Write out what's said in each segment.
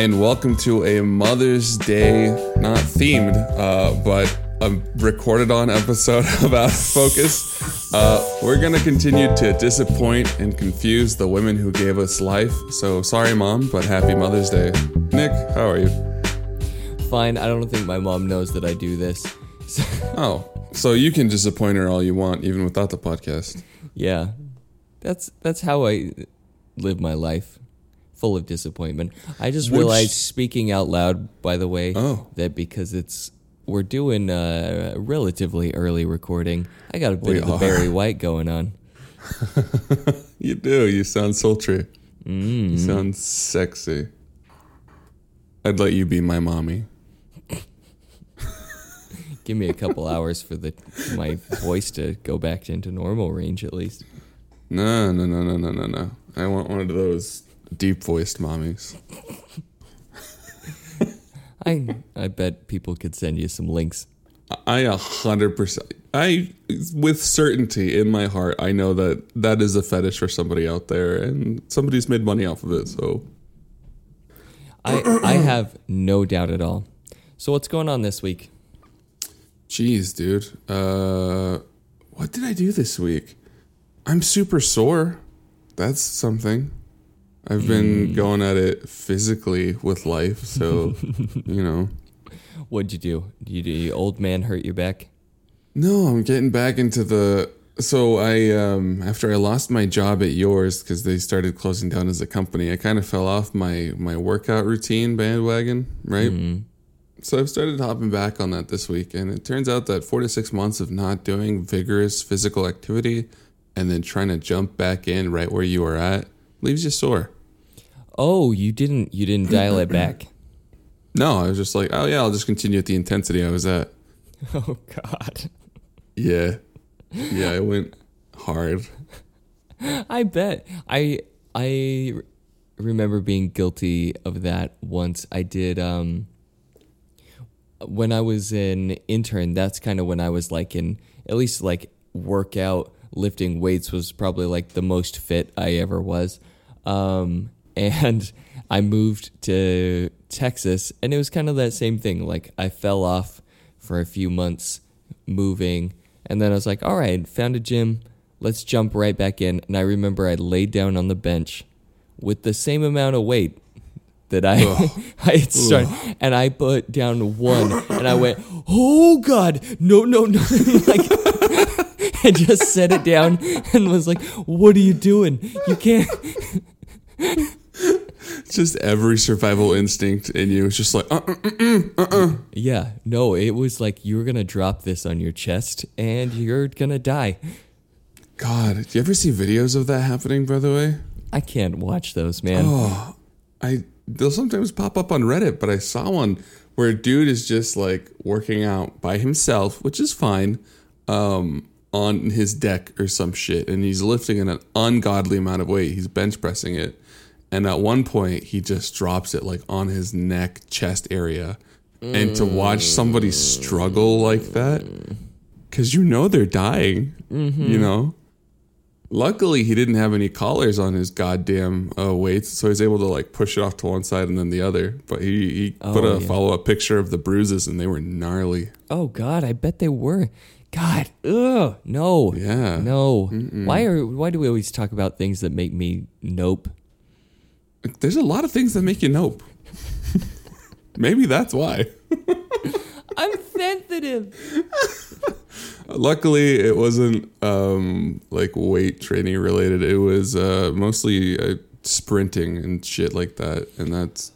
Hi, and welcome to a Mother's Day, not themed, uh, but a recorded on episode about Focus. Uh, we're going to continue to disappoint and confuse the women who gave us life. So sorry, Mom, but happy Mother's Day. Nick, how are you? Fine, I don't think my mom knows that I do this. So, Oh, so you can disappoint her all you want, even without the podcast. yeah, that's that's how I live my life, full of disappointment. I just Which- realized, speaking out loud, by the way, Oh. that because it's we're doing a relatively early recording, I got a bit We of the are. Barry White going on. You do. You sound sultry. You mm-hmm. sound sexy. I'd let you be my mommy. Give me a couple hours for the my voice to go back into normal range at least. No, no, no, no, no, no, no. I want one of those deep voiced mommies. I I bet people could send you some links. I a hundred percent. I with certainty in my heart, I know that that is a fetish for somebody out there, and somebody's made money off of it. So I I have no doubt at all. So what's going on this week? Jeez, dude. Uh, what did I do this week? I'm super sore. That's something. I've been going at it physically with life, so you know. What'd you do? Did you, did your old man hurt your back? No, I'm getting back into the. So I, um, after I lost my job at yours because they started closing down as a company, I kind of fell off my my workout routine bandwagon, right? So I've started hopping back on that this week, and it turns out that four to six months of not doing vigorous physical activity and then trying to jump back in right where you were at leaves you sore. Oh, you didn't you didn't dial it back. No, I was just like, oh yeah, I'll just continue at the intensity I was at. Oh God. Yeah, yeah, I went hard. I bet. I I remember being guilty of that once. I did um when I was an intern, that's kind of when I was like in at least like workout lifting weights was probably like the most fit I ever was. Um and I moved to Texas and it was kind of that same thing. Like I fell off for a few months moving and then I was like, "All right, found a gym. Let's jump right back in." And I remember I laid down on the bench with the same amount of weight that I I had started, and I put down one, and I went, "Oh God, no, no, no!" like, and just set it down, and was like, "What are you doing? You can't." just every survival instinct in you is just like, uh, uh, uh, uh, Yeah, no, it was like you were gonna drop this on your chest, and you're gonna die. God, do you ever see videos of that happening? By the way, I can't watch those, man. Oh. I they'll sometimes pop up on Reddit, but I saw one where a dude is just like working out by himself, which is fine, um, on his deck or some shit, and he's lifting an ungodly amount of weight. He's bench pressing it, and at one point he just drops it like on his neck, chest area, and to watch somebody struggle like that, because you know they're dying, you know. Luckily, he didn't have any collars on his goddamn uh, weights, so he's able to like push it off to one side and then the other. But he, he put Oh, a yeah. follow up picture of the bruises, and they were gnarly. Oh God, I bet they were. God, ugh, no, Yeah. no. Why are why do we always talk about things that make me nope? There's a lot of things that make you nope. Maybe that's why. I'm sensitive. Luckily, it wasn't um, like weight training related. It was uh, mostly uh, sprinting and shit like that, and that's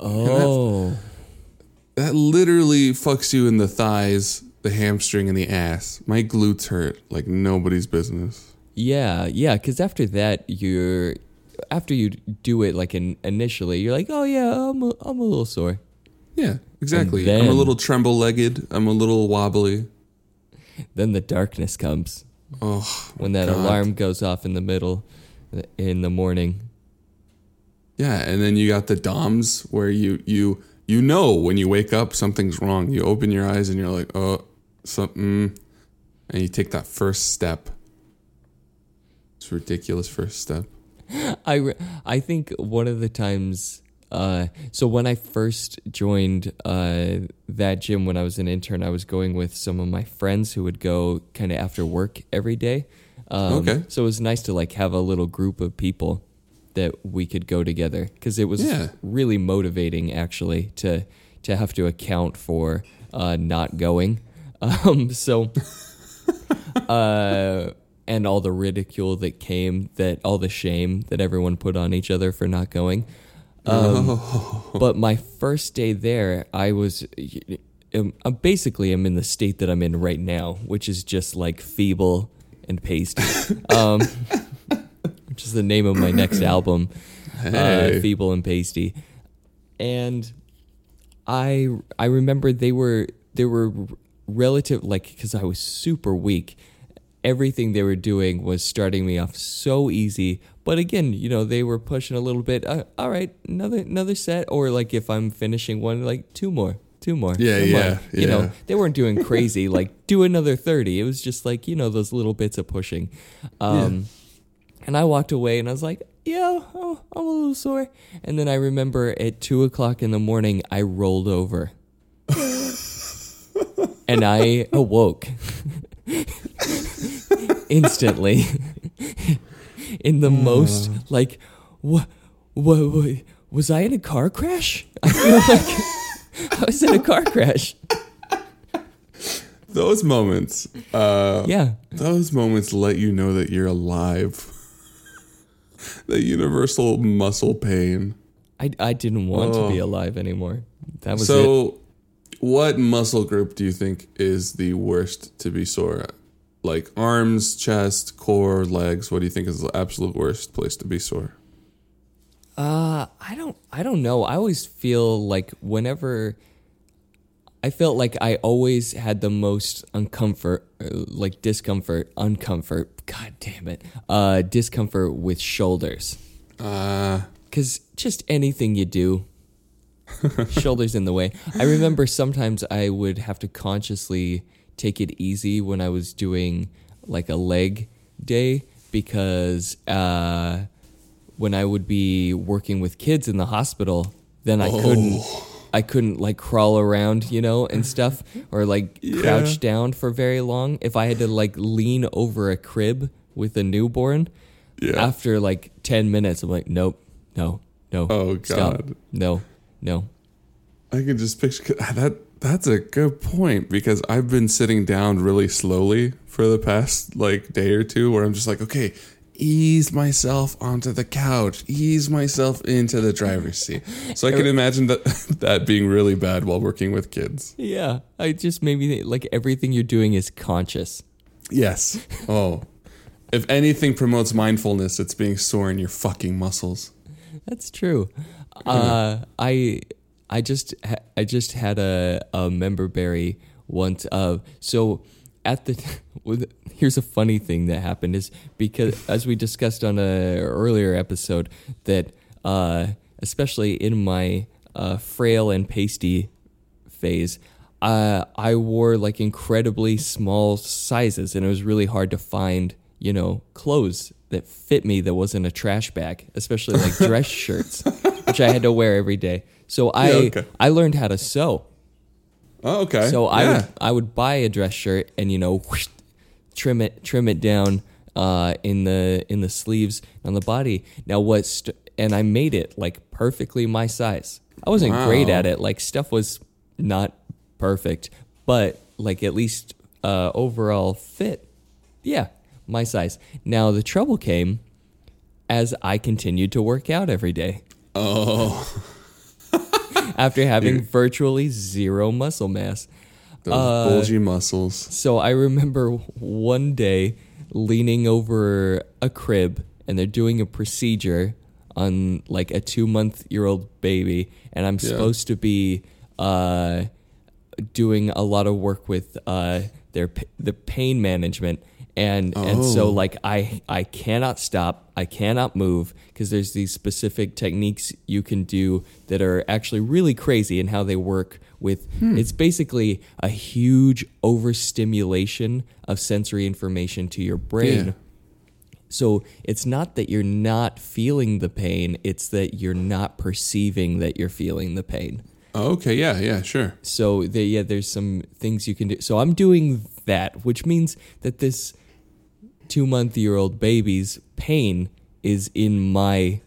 Oh, that literally fucks you in the thighs, the hamstring, and the ass. My glutes hurt like nobody's business. yeah, yeah. Because after that, you're after you do it like in, initially, you're like, oh yeah, I'm a, I'm a little sore. Yeah, exactly. And I'm a little tremble legged. I'm a little wobbly. Then the darkness comes Oh, when that God. alarm goes off in the middle in the morning. yeah, and then you got the DOMs where you you you know when you wake up something's wrong. You open your eyes and you're like, oh, something, mm, and you take that first step. It's a ridiculous first step. I re- I think one of the times Uh, so when I first joined uh, that gym when I was an intern, I was going with some of my friends who would go kind of after work every day. Um, Okay. So it was nice to like have a little group of people that we could go together because it was Yeah. really motivating actually to to have to account for uh, not going. Um, so uh, and all the ridicule that came, that all the shame that everyone put on each other for not going. Um, But my first day there, I was um, I basically am in the state that I'm in right now, which is just like feeble and pasty, um, which is the name of my next album, Hey. uh, feeble and pasty, and I I remember they were they were relative like because I was super weak. Everything they were doing was starting me off so easy, but again, you know, they were pushing a little bit. Uh, all right, another another set, or like if I'm finishing one, like two more, two more. Yeah, yeah, on. You know, they weren't doing crazy like do another thirty. It was just like you know those little bits of pushing. Um, and I walked away and I was like, yeah, oh, I'm a little sore. And then I remember at two o'clock in the morning, I rolled over. and I awoke instantly in the most like, what, what, was I in a car crash? I feel like I was in a car crash. Those moments, uh, Yeah. those moments let you know that you're alive. the universal muscle pain. I, I didn't want to be Oh. alive anymore. That was it. So, what muscle group do you think is the worst to be sore at? Like arms, chest, core, legs. What do you think is the absolute worst place to be sore? Uh, I don't I don't know. I always feel like whenever I felt like I always had the most uncomfort uh, like discomfort, uncomfort, god damn it. Uh discomfort with shoulders. Uh, Cuz just anything you do shoulders in the way. I remember sometimes I would have to consciously take it easy when I was doing like a leg day because uh when I would be working with kids in the hospital, then I couldn't I couldn't like crawl around, you know, and stuff or like crouch down for very long. If I had to like lean over a crib with a newborn, Yeah. after like 10 minutes I'm like nope, no, no. Oh, stop. God. No. No. I can just picture that. That's a good point because I've been sitting down really slowly for the past like day or two, where I'm just like, okay, ease myself onto the couch, ease myself into the driver's seat. So I can imagine that that being really bad while working with kids. Yeah, I just maybe like everything you're doing is conscious. Yes. Oh, if anything promotes mindfulness, it's being sore in your fucking muscles. That's true. Uh, I I just ha- I just had a, a member berry once. Uh, so at the here's a funny thing that happened is because as we discussed on a earlier episode that uh, especially in my uh, frail and pasty phase. Uh, I wore like incredibly small sizes, and it was really hard to find, you know, clothes that fit me that wasn't a trash bag, especially like dress shirts, which I had to wear every day. So I Yeah, okay. I learned how to sew. Oh, okay. So I Yeah. would I would buy a dress shirt and you know whoosh, trim it trim it down uh, in the in the sleeves on the body. Now what st- and I made it like perfectly my size. I wasn't great at it. Like stuff was not perfect, but like at least uh, overall fit. Yeah, my size. Now the trouble came as I continued to work out every day Oh, after having virtually zero muscle mass. those Uh, bulgy muscles. So I remember one day leaning over a crib and they're doing a procedure on like a two month year old baby, and I'm Yeah. supposed to be uh, doing a lot of work with uh, their the pain management. And and so Oh. like I I cannot stop I cannot move because there's these specific techniques you can do that are actually really crazy in how they work with hmm. it's basically a huge overstimulation of sensory information to your brain Yeah. So it's not that you're not feeling the pain, it's that you're not perceiving that you're feeling the pain. Okay, yeah, yeah, sure. So the, yeah, there's some things you can do. So I'm doing that, which means that this two month year old baby's pain is in my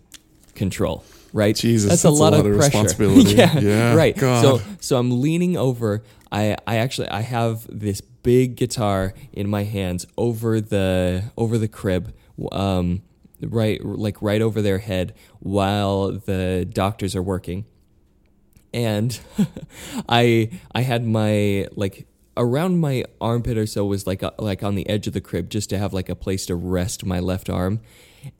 control. Right, Jesus, that's, that's a lot, a lot of, of pressure. responsibility. yeah, Yeah, right. God. So so I'm leaning over. I I actually I have this big guitar in my hands over the over the crib, um, right like right over their head while the doctors are working and I I had my like around my armpit or so was like uh, like on the edge of the crib just to have like a place to rest my left arm.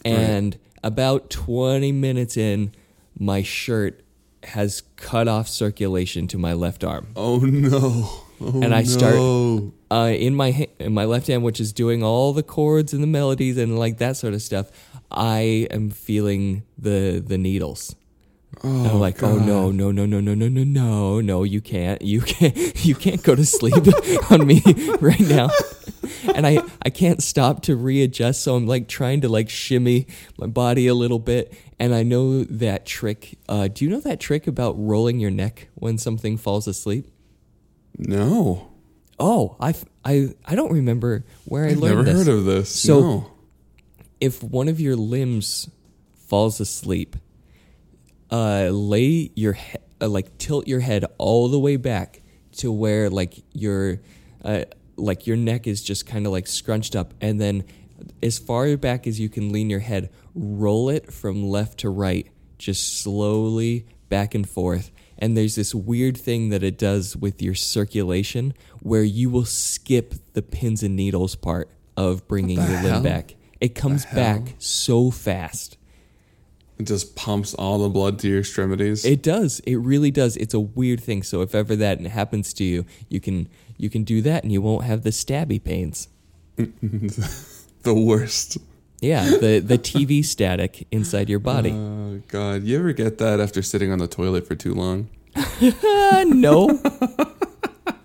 And about 20 minutes in, my shirt has cut off circulation to my left arm. Oh no. Oh, And I start- no. Uh, in my ha- in my left hand, which is doing all the chords and the melodies and like that sort of stuff, I am feeling the the needles. And I'm like, oh no, no, no, no, no, no, no, no, no, you can't, you can't, you can't go to sleep on me right now. And I, I can't stop to readjust, so I'm like trying to like shimmy my body a little bit. And I know that trick. Uh, do you know that trick about rolling your neck when something falls asleep? No. Oh, I, I, I don't remember where I I've learned never this. heard of this. So- no. if one of your limbs falls asleep, uh, lay your he- uh, like tilt your head all the way back to where like your uh, like your neck is just kind of like scrunched up, and then as far back as you can lean your head, roll it from left to right, just slowly back and forth. And there's this weird thing that it does with your circulation where you will skip the pins and needles part of bringing the your limb back. It comes back so fast. It just pumps all the blood to your extremities. It does. It really does. It's a weird thing. So if ever that happens to you, you can you can do that and you won't have the stabby pains. the worst. Yeah, the the TV static inside your body. Oh god, you ever get that after sitting on the toilet for too long? Uh, no,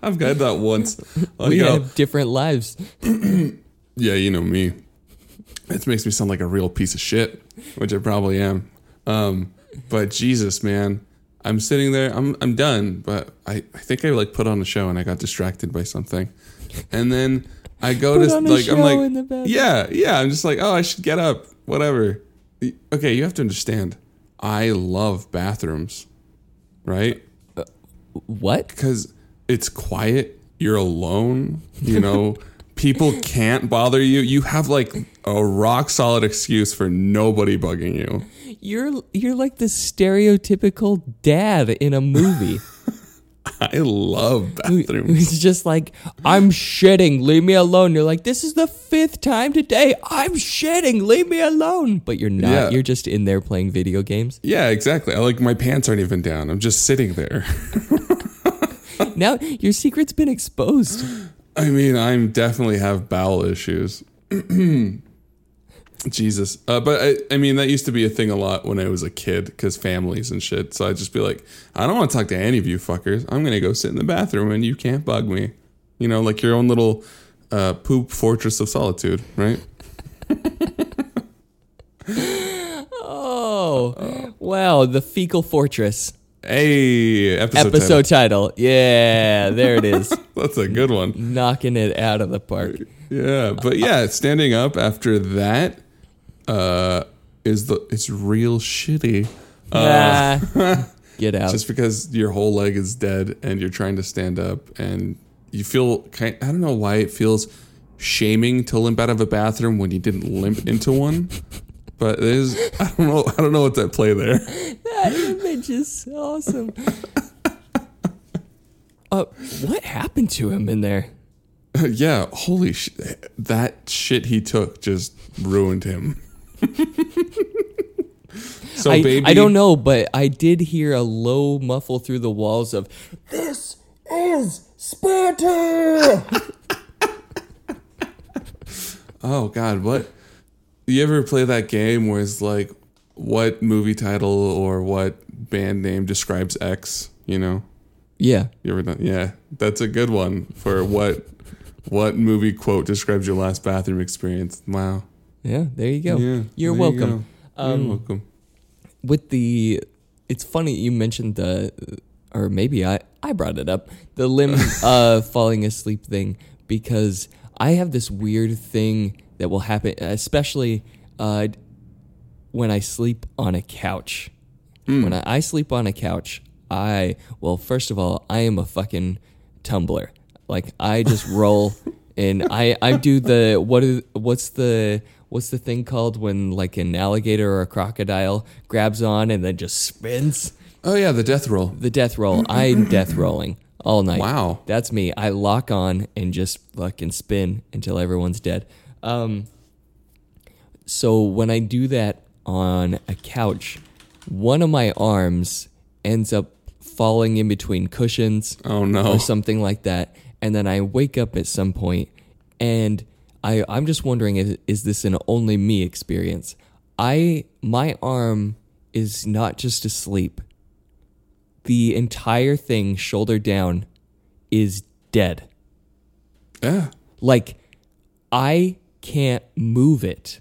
I've got that once. Like, we oh, have different lives. yeah, you know me. It makes me sound like a real piece of shit, which I probably am. Um, but Jesus, man, I'm sitting there. I'm I'm done, but I, I think I like put on a show and I got distracted by something, and then I go Put to on a like I'm like in the yeah yeah I'm just like oh I should get up whatever. Okay, you have to understand. I love bathrooms, right? What? because it's quiet you're alone you know people can't bother you you have like a rock solid excuse for nobody bugging you You're you're like the stereotypical dad in a movie. i love bathrooms It's just like, I'm shitting, leave me alone. You're like, this is the fifth time today. I'm shitting, leave me alone. But you're not. Yeah. You're just in there playing video games. yeah exactly i like my pants aren't even down i'm just sitting there now your secret's been exposed. i mean i'm definitely have bowel issues Jesus, uh, but I, I mean that used to be a thing a lot when I was a kid because families and shit. So I'd just be like, I don't want to talk to any of you fuckers. I'm gonna go sit in the bathroom and you can't bug me. You know, like your own little uh, poop fortress of solitude, right? Oh, wow. The Fecal Fortress Hey, episode. episode title. title. Yeah, there it is. That's a good one. Knocking it out of the park. Yeah, but yeah, standing up after that uh, is the it's real shitty. Uh, get out. just because your whole leg is dead and you're trying to stand up and you feel kind I don't know why it feels shaming to limp out of a bathroom when you didn't limp into one. But there's I don't know I don't know what's at play there. that image is awesome. Uh, what happened to him in there? yeah, holy shit. That shit he took just ruined him. so I, baby I don't know, but I did hear a low muffle through the walls of "This is Sparta." Oh God, what? You ever play that game where it's like, what movie title or what band name describes X? You know, yeah, you ever done? Yeah, that's a good one for what. What movie quote describes your last bathroom experience? Wow. Yeah, there you go. Yeah, You're there you welcome. go. Um, You're welcome. with the it's funny you mentioned the or maybe I I brought it up the limb uh falling asleep thing because I have this weird thing that will happen especially uh when I sleep on a couch. When I, I sleep on a couch, I well first of all, I am a fucking tumbler. Like I just roll and I I do the what is what's the what's the thing called when like an alligator or a crocodile grabs on and then just spins? Oh yeah, the death roll. The death roll. I'm death rolling all night. Wow. That's me. I lock on and just fucking spin until everyone's dead. Um so when I do that on a couch, one of my arms ends up falling in between cushions Oh no. or something like that. And then I wake up at some point and I, I'm just wondering is, is this an only me experience? I my arm is not just asleep. The entire thing, shoulder down, is dead. Yeah. Like I can't move it.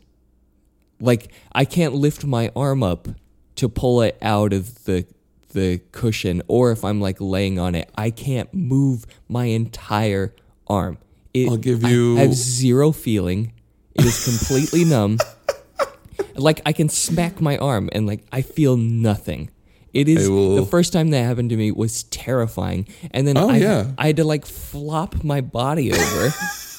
Like I can't lift my arm up to pull it out of the the cushion or if I'm like laying on it, I can't move my entire arm. It, I'll give you- I, have zero feeling. It is completely numb. Like I can smack my arm and like I feel nothing. It is will- the first time that happened to me was terrifying. And then Oh, I, yeah. I had to like flop my body over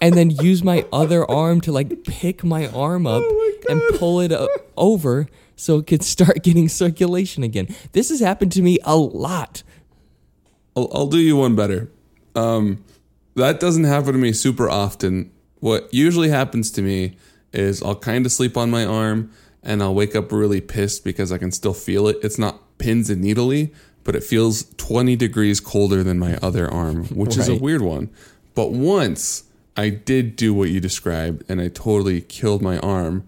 and then use my other arm to like pick my arm up and pull it o- over so it could start getting circulation again. This has happened to me a lot. I'll, I'll do you one better. Um, that doesn't happen to me super often. What usually happens to me is I'll kind of sleep on my arm and I'll wake up really pissed because I can still feel it. It's not pins and needly, but it feels 20 degrees colder than my other arm, which is a weird one. But once I did do what you described and I totally killed my arm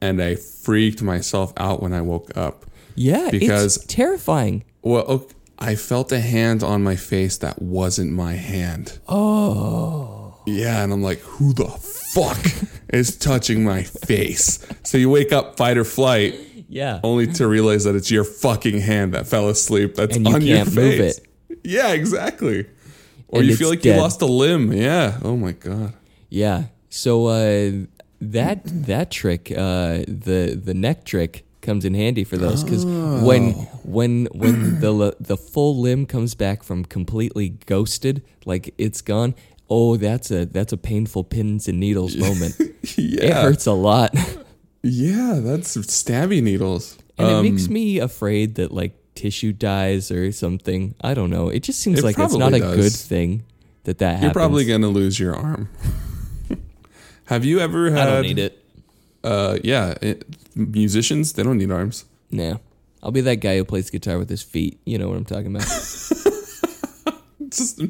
and I freaked myself out when I woke up. Yeah, Because- it's terrifying. Well, ok- I felt a hand on my face that wasn't my hand. Oh. Yeah, and I'm like, who the fuck is touching my face? So you wake up, fight or flight, Yeah. only to realize that it's your fucking hand that fell asleep that's And you on your can't move face. Yeah, exactly. Or you feel like dead. you lost a limb. Yeah. Oh my god. Yeah. So uh, that that trick, uh, the the neck trick, comes in handy for those because when when when the the full limb comes back from completely ghosted, like it's gone. Oh, that's a that's a painful pins and needles moment. yeah. It hurts a lot, Yeah, that's stabby needles. and Um, it makes me afraid that like tissue dies or something. I don't know. It just seems It like it's not a good thing that that happens. You're happens. probably gonna lose your arm. Have you ever had? I don't need it. Uh, yeah, it, musicians they don't need arms. Nah. I'll be that guy who plays guitar with his feet. You know what I'm talking about. Just,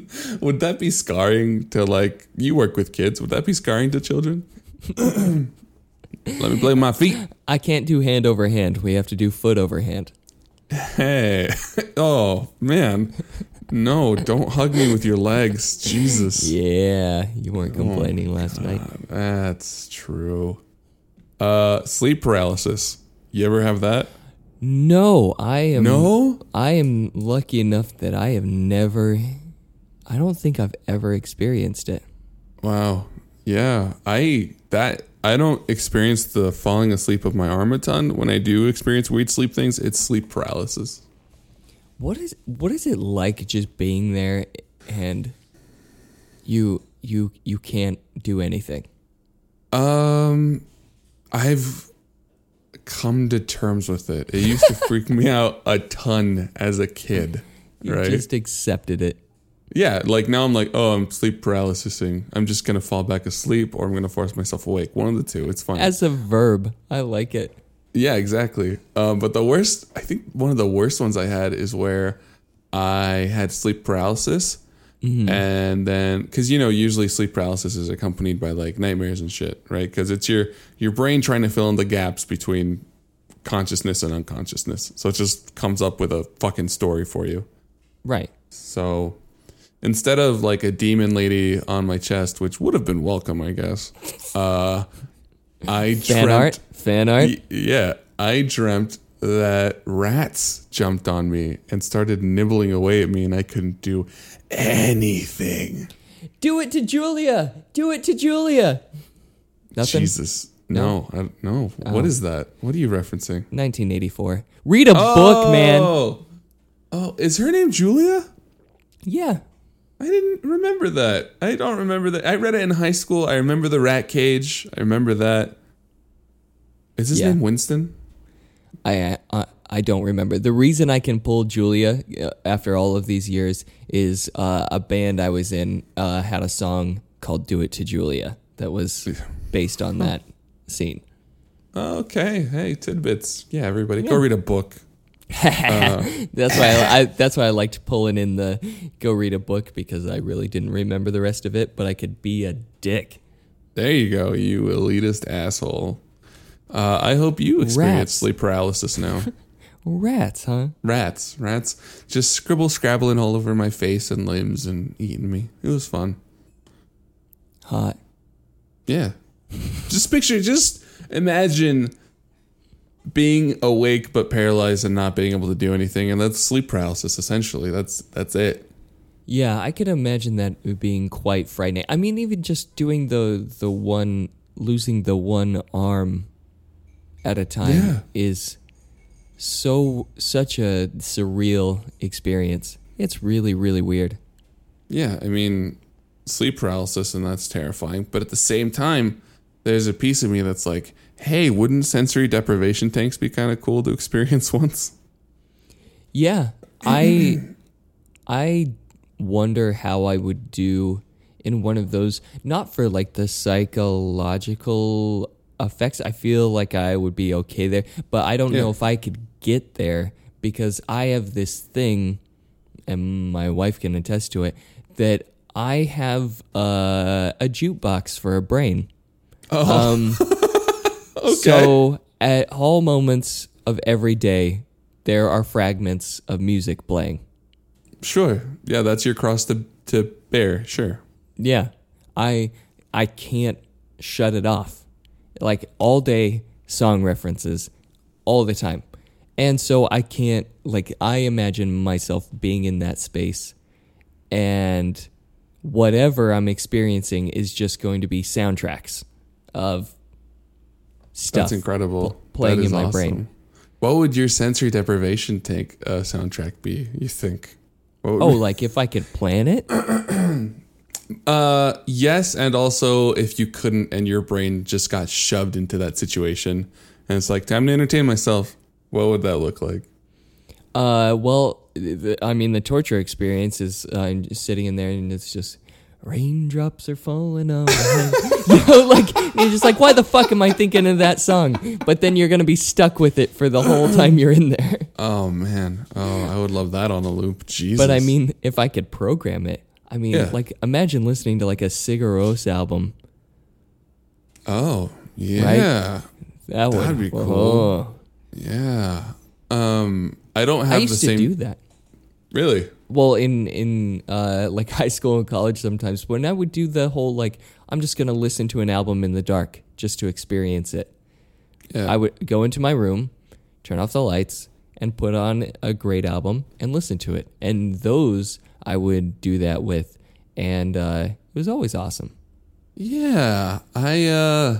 would that be scarring to like you work with kids? Would that be scarring to children? Let me play with my feet. I can't do hand over hand. We have to do foot over hand. Hey, oh man, no! Don't hug me with your legs, Jesus. Yeah, you weren't complaining last night. That's true. Uh, sleep paralysis. You ever have that? No, I am No. I am lucky enough that I have never I don't think I've ever experienced it. Wow. Yeah, I that I don't experience the falling asleep of my arm a ton. When I do experience weird sleep things, it's sleep paralysis. What is what is it like just being there and you you you can't do anything? Um, I've come to terms with it. It used to freak me out a ton as a kid, You right? just accepted it. Yeah, like now I'm like, oh, I'm sleep paralysising. I'm just gonna fall back asleep, or I'm gonna force myself awake. One of the two. It's fine. As a verb. I like it. Yeah, exactly. Um, but the worst, I think one of the worst ones I had is where I had sleep paralysis. And then, because you know, usually sleep paralysis is accompanied by like nightmares and shit, right? Because it's your your brain trying to fill in the gaps between consciousness and unconsciousness. So it just comes up with a fucking story for you. Right. So instead of like a demon lady on my chest, which would have been welcome, I guess, uh, I Fan dreamt, art? Fan art? Y- yeah, I dreamt that rats jumped on me and started nibbling away at me, and I couldn't do anything. Do it to Julia. Do it to Julia. Nothing. Jesus, no, I, no. What is that? What are you referencing? 1984. Read a book, man. Oh, oh, is her name Julia? Yeah. I didn't remember that. I don't remember that. I read it in high school. I remember the rat cage. I remember that. Is his Yeah. name Winston? I, I I don't remember. The reason I can pull Julia uh, after all of these years is uh, a band I was in uh, had a song called "Do It to Julia" that was based on that scene. Okay. Hey, tidbits. Yeah, everybody, go read a book. That's why I, I that's why I liked pulling in the go read a book because I really didn't remember the rest of it, but I could be a dick. There you go, you elitist asshole. Uh, I hope you experience Rats. sleep paralysis now. Rats, huh? rats, rats, just scribble scrabbling all over my face and limbs and eating me. It was fun. Hot. Yeah. just picture, just imagine being awake but paralyzed and not being able to do anything, and that's sleep paralysis. Essentially, that's that's it. Yeah, I could imagine that being quite frightening. I mean, even just doing the the one losing the one arm at a time Yeah. is so such a surreal experience. It's really really weird. Yeah, I mean, sleep paralysis, and that's terrifying. But at the same time, there's a piece of me that's like, hey, wouldn't sensory deprivation tanks be kind of cool to experience once? Yeah, I I wonder how I would do in one of those not for like the psychological effects. I feel like I would be okay there, but I don't know if I could get there because I have this thing and my wife can attest to it that I have uh, a jukebox for a brain. Um, So at all moments of every day, there are fragments of music playing. Sure. Yeah, that's your cross to, to bear. Sure. Yeah, I I can't shut it off. Like all day song references all the time. And so I can't like I imagine myself being in that space and whatever I'm experiencing is just going to be soundtracks of stuff. That's incredible. playing That in my brain. What would your sensory deprivation tank uh, soundtrack be, you think? Oh, like if I could plan it? Uh, yes, and also if you couldn't and your brain just got shoved into that situation and it's like time to entertain myself, what would that look like? Uh, well, the, I mean, the torture experience is uh, just sitting in there and it's just raindrops are falling on my you know, like you're just like, why the fuck am I thinking of that song? But then you're gonna be stuck with it for the whole time you're in there. Oh man, oh I would love that on a loop. Jesus. But I mean, if I could program it, I mean, Yeah. like imagine listening to like a Sigur Rós album. oh yeah, That would That'd be whoa. cool. yeah. Um, I don't have I the used to same. do that. Really? Well in in uh like high school and college sometimes when i would do the whole like i'm just gonna listen to an album in the dark just to experience it. Yeah. i would go into my room turn off the lights and put on a great album and listen to it. And those i would do that with and uh it was always awesome. Yeah, I uh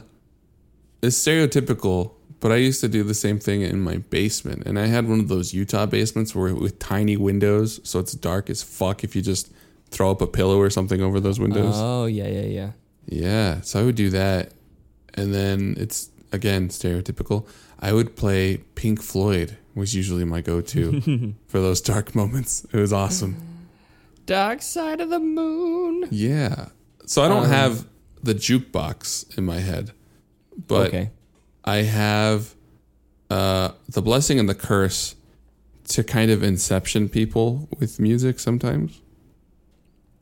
it's stereotypical, but I used to do the same thing in my basement. And I had one of those Utah basements where with tiny windows, so it's dark as fuck if you just throw up a pillow or something over those windows. oh yeah yeah yeah yeah, so I would do that. And then it's again stereotypical. I would play Pink Floyd was usually my go-to for those dark moments. It was awesome. dark side of the moon Yeah. So I don't Um, have the jukebox in my head, but okay I have uh, the blessing and the curse to kind of inception people with music sometimes.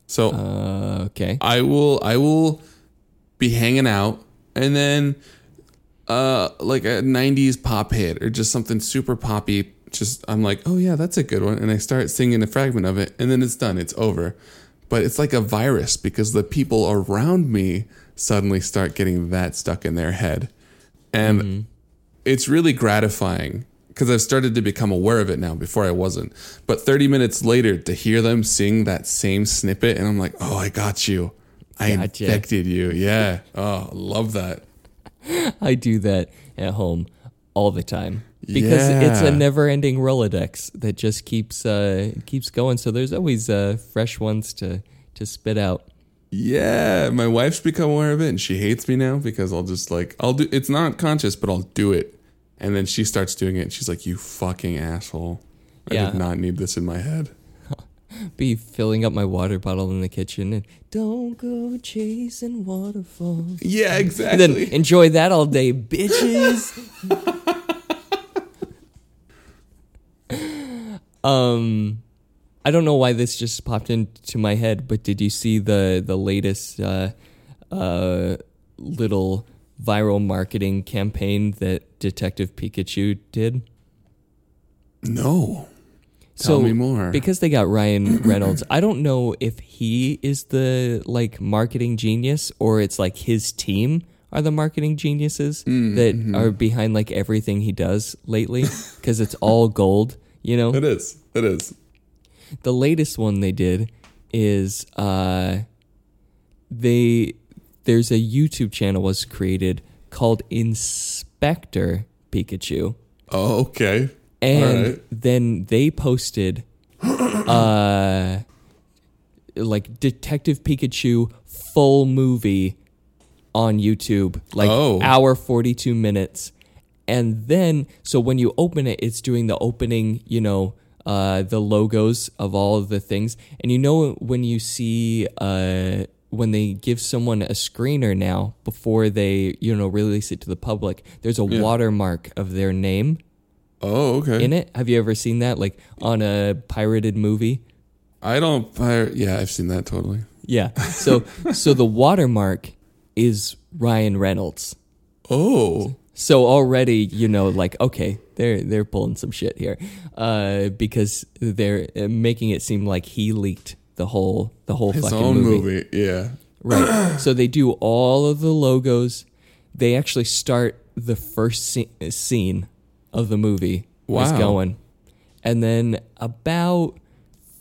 So uh okay I will I will be hanging out and then uh like a 90s pop hit or just something super poppy just I'm like, "Oh yeah, that's a good one." And I start singing a fragment of it and then it's done. It's over. But it's like a virus because the people around me suddenly start getting that stuck in their head. And it's really gratifying because I've started to become aware of it now. Before I wasn't, but 30 minutes later to hear them sing that same snippet, and I'm like, oh, I got you. I Gotcha. infected you. Yeah. Oh, love that. I do that at home all the time because it's a never-ending Rolodex that just keeps uh, keeps going. So there's always uh, fresh ones to to spit out. Yeah, my wife's become aware of it, and she hates me now because I'll just like I'll do. It's not conscious, but I'll do it, and then she starts doing it, and she's like, "You fucking asshole! I Yeah. did not need this in my head." Be filling up my water bottle in the kitchen and don't go chasing waterfalls. Yeah, And exactly. then enjoy that all day, bitches. um, I don't know why this just popped into my head, but did you see the the latest uh, uh, little viral marketing campaign that Detective Pikachu did? no, Tell me more. Because they got Ryan Reynolds, I don't know if he is the like marketing genius or it's like his team are the marketing geniuses Mm, that mm-hmm. are behind like everything he does lately because it's all gold, you know. it is. It is. The latest one they did is uh they there's a YouTube channel was created called Inspector Pikachu. Oh, okay. and right. then they posted uh like detective pikachu full movie on youtube like Oh. hour 42 minutes and then so when you open it it's doing the opening you know uh the logos of all of the things and you know when you see uh when they give someone a screener now before they you know release it to the public there's a watermark of their name Oh, okay. in it. Have you ever seen that, like on a pirated movie? I don't. I, yeah, I've seen that totally. Yeah. So, so the watermark is Ryan Reynolds. Oh, So already, you know, like okay, they're they're pulling some shit here, uh, because they're uh, making it seem like he leaked the whole the whole his fucking own movie. movie. Yeah. Right. so they do all of the logos. They actually start the first sce- scene of the movie is going. And then about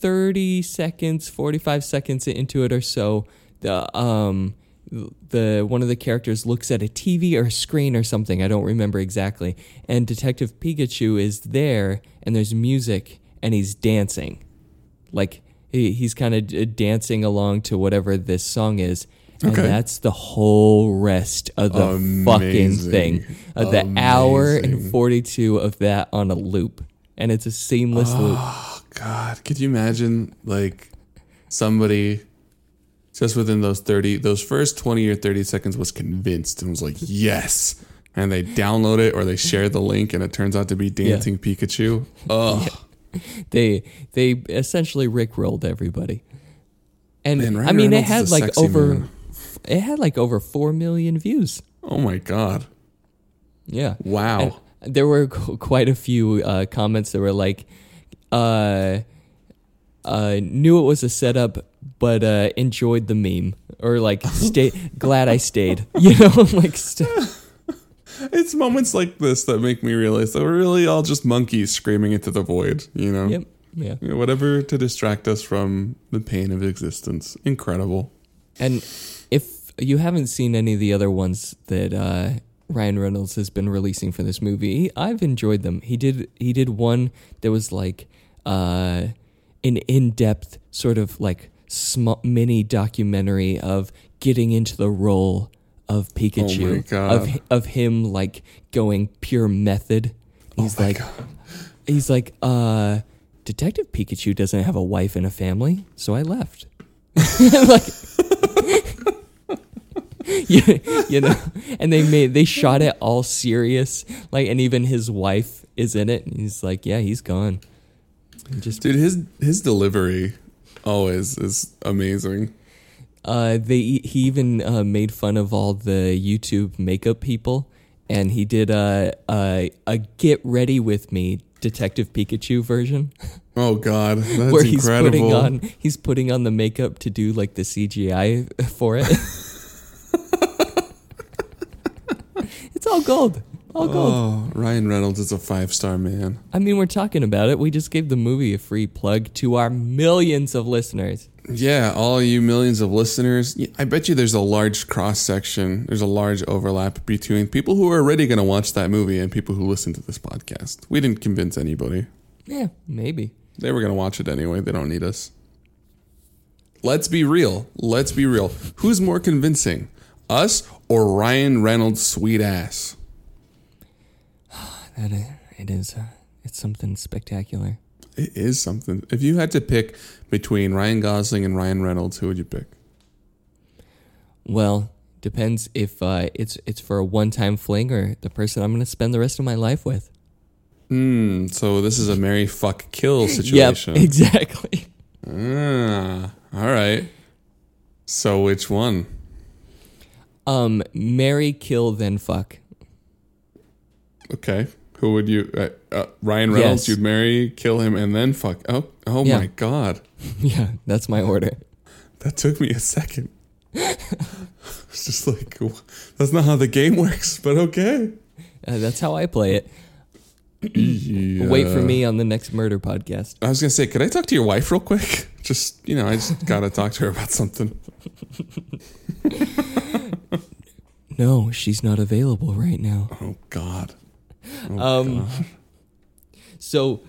30 seconds, 45 seconds into it or so, the um the one of the characters looks at a TV or a screen or something, I don't remember exactly. And Detective Pikachu is there and there's music and he's dancing like he, he's kind of dancing along to whatever this song is and Okay. that's the whole rest of the fucking Amazing. thing uh, the hour and 42 of that on a loop and it's a seamless loop Oh God, could you imagine like somebody just within those thirty, those first twenty or thirty seconds was convinced and was like, yes, and they download it or they share the link and it turns out to be dancing Pikachu. Oh, they they essentially rickrolled everybody. And Man, i mean Reynolds it had like over man. it had like over 4 million views. Oh my God, yeah. Wow. And there were quite a few uh, comments that were like, uh, uh, knew it was a setup, but uh, enjoyed the meme, or like, stay glad I stayed. You know, like, st- It's moments like this that make me realize that we're really all just monkeys screaming into the void. You know, yep, yeah. You know, whatever to distract us from the pain of existence. Incredible. And if you haven't seen any of the other ones that uh, Ryan Reynolds has been releasing for this movie, I've enjoyed them. He did he did one that was like uh, an in depth sort of like small mini documentary of getting into the role of Pikachu, God. of of him like going pure method. He's like he's like uh Detective Pikachu doesn't have a wife and a family, so I left. like you, you know and they made they shot it all serious like and even his wife is in it and he's like yeah he's gone He just Dude, his his delivery always is amazing. uh they he even uh, made fun of all the youtube makeup people and he did a a, a get ready with me detective pikachu version Oh God, that's where he's incredible. putting on he's putting on the makeup to do like the cgi for it it's All gold. All gold. Oh, Ryan Reynolds is a five star man. I mean, we're talking about it. We just gave the movie a free plug to our millions of listeners. Yeah, all you millions of listeners. I bet you there's a large cross section. There's a large overlap between people who are already going to watch that movie and people who listen to this podcast. We didn't convince anybody. Yeah, maybe. They were going to watch it anyway. They don't need us. Let's be real. Let's be real. Who's more convincing, us or Ryan Reynolds' sweet ass? That it is. Uh, it's something spectacular. It is something. If you had to pick between Ryan Gosling and Ryan Reynolds, who would you pick? Well, depends if uh, it's it's for a one-time fling or the person I'm going to spend the rest of my life with. Hmm. So this is a marry, fuck, kill Yep, situation. exactly. Ah, all right. So which one? Um, marry, kill, then fuck. Okay. Who would you? Uh, uh, Ryan Reynolds. Yes. You'd marry, kill him, and then fuck. Oh, oh Yeah. my god. yeah, that's my order. That took me a second. it's just like that's not how the game works, but okay. Uh, that's how I play it. Yeah. Wait for me on the next murder podcast. I was gonna say, could I talk to your wife real quick? Just you know, I just gotta talk to her about something. No, she's not available right now. Oh God. Oh, Um, So,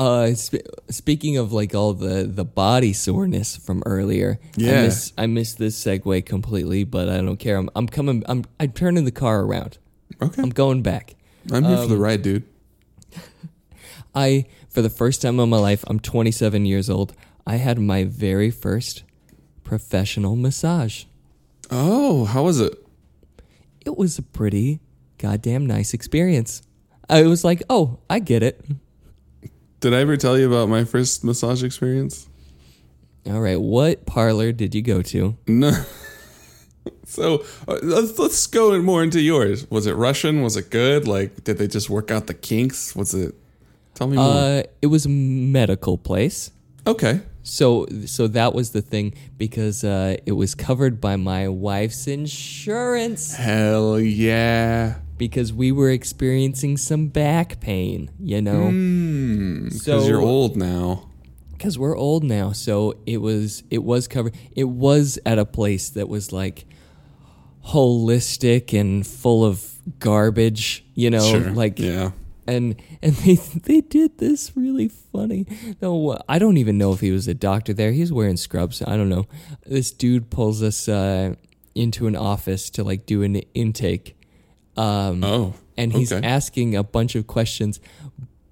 uh, sp- speaking of like all the the body soreness from earlier, I Yeah. miss I missed this segue completely, but I don't care. I'm I'm coming. I'm I'm turning the car around. Okay. I'm going back. I'm here for the um, ride, dude. I for the first time in my life, I'm 27 years old. I had my very first professional massage. Oh, how was it? It was a pretty goddamn nice experience. I was like, "Oh, I get it." Did I ever tell you about my first massage experience? All right, what parlor did you go to? No. So uh, let's let's go more into yours. Was it Russian? Was it good? Like, did they just work out the kinks? Was it? Tell me more. Uh, it was a medical place. okay. So so that was the thing because uh, it was covered by my wife's insurance Hell yeah. Because we were experiencing some back pain, you know. Hmm. Because So- you're old now. Cuz we're old now, so it was it was covered it was at a place that was like holistic and full of garbage, you know, sure. like yeah. and and they they did this really funny. No, I don't even know if he was a doctor there. He's wearing scrubs. I don't know. This dude pulls us uh, into an office to like do an intake, um, Oh. and he's okay. asking a bunch of questions.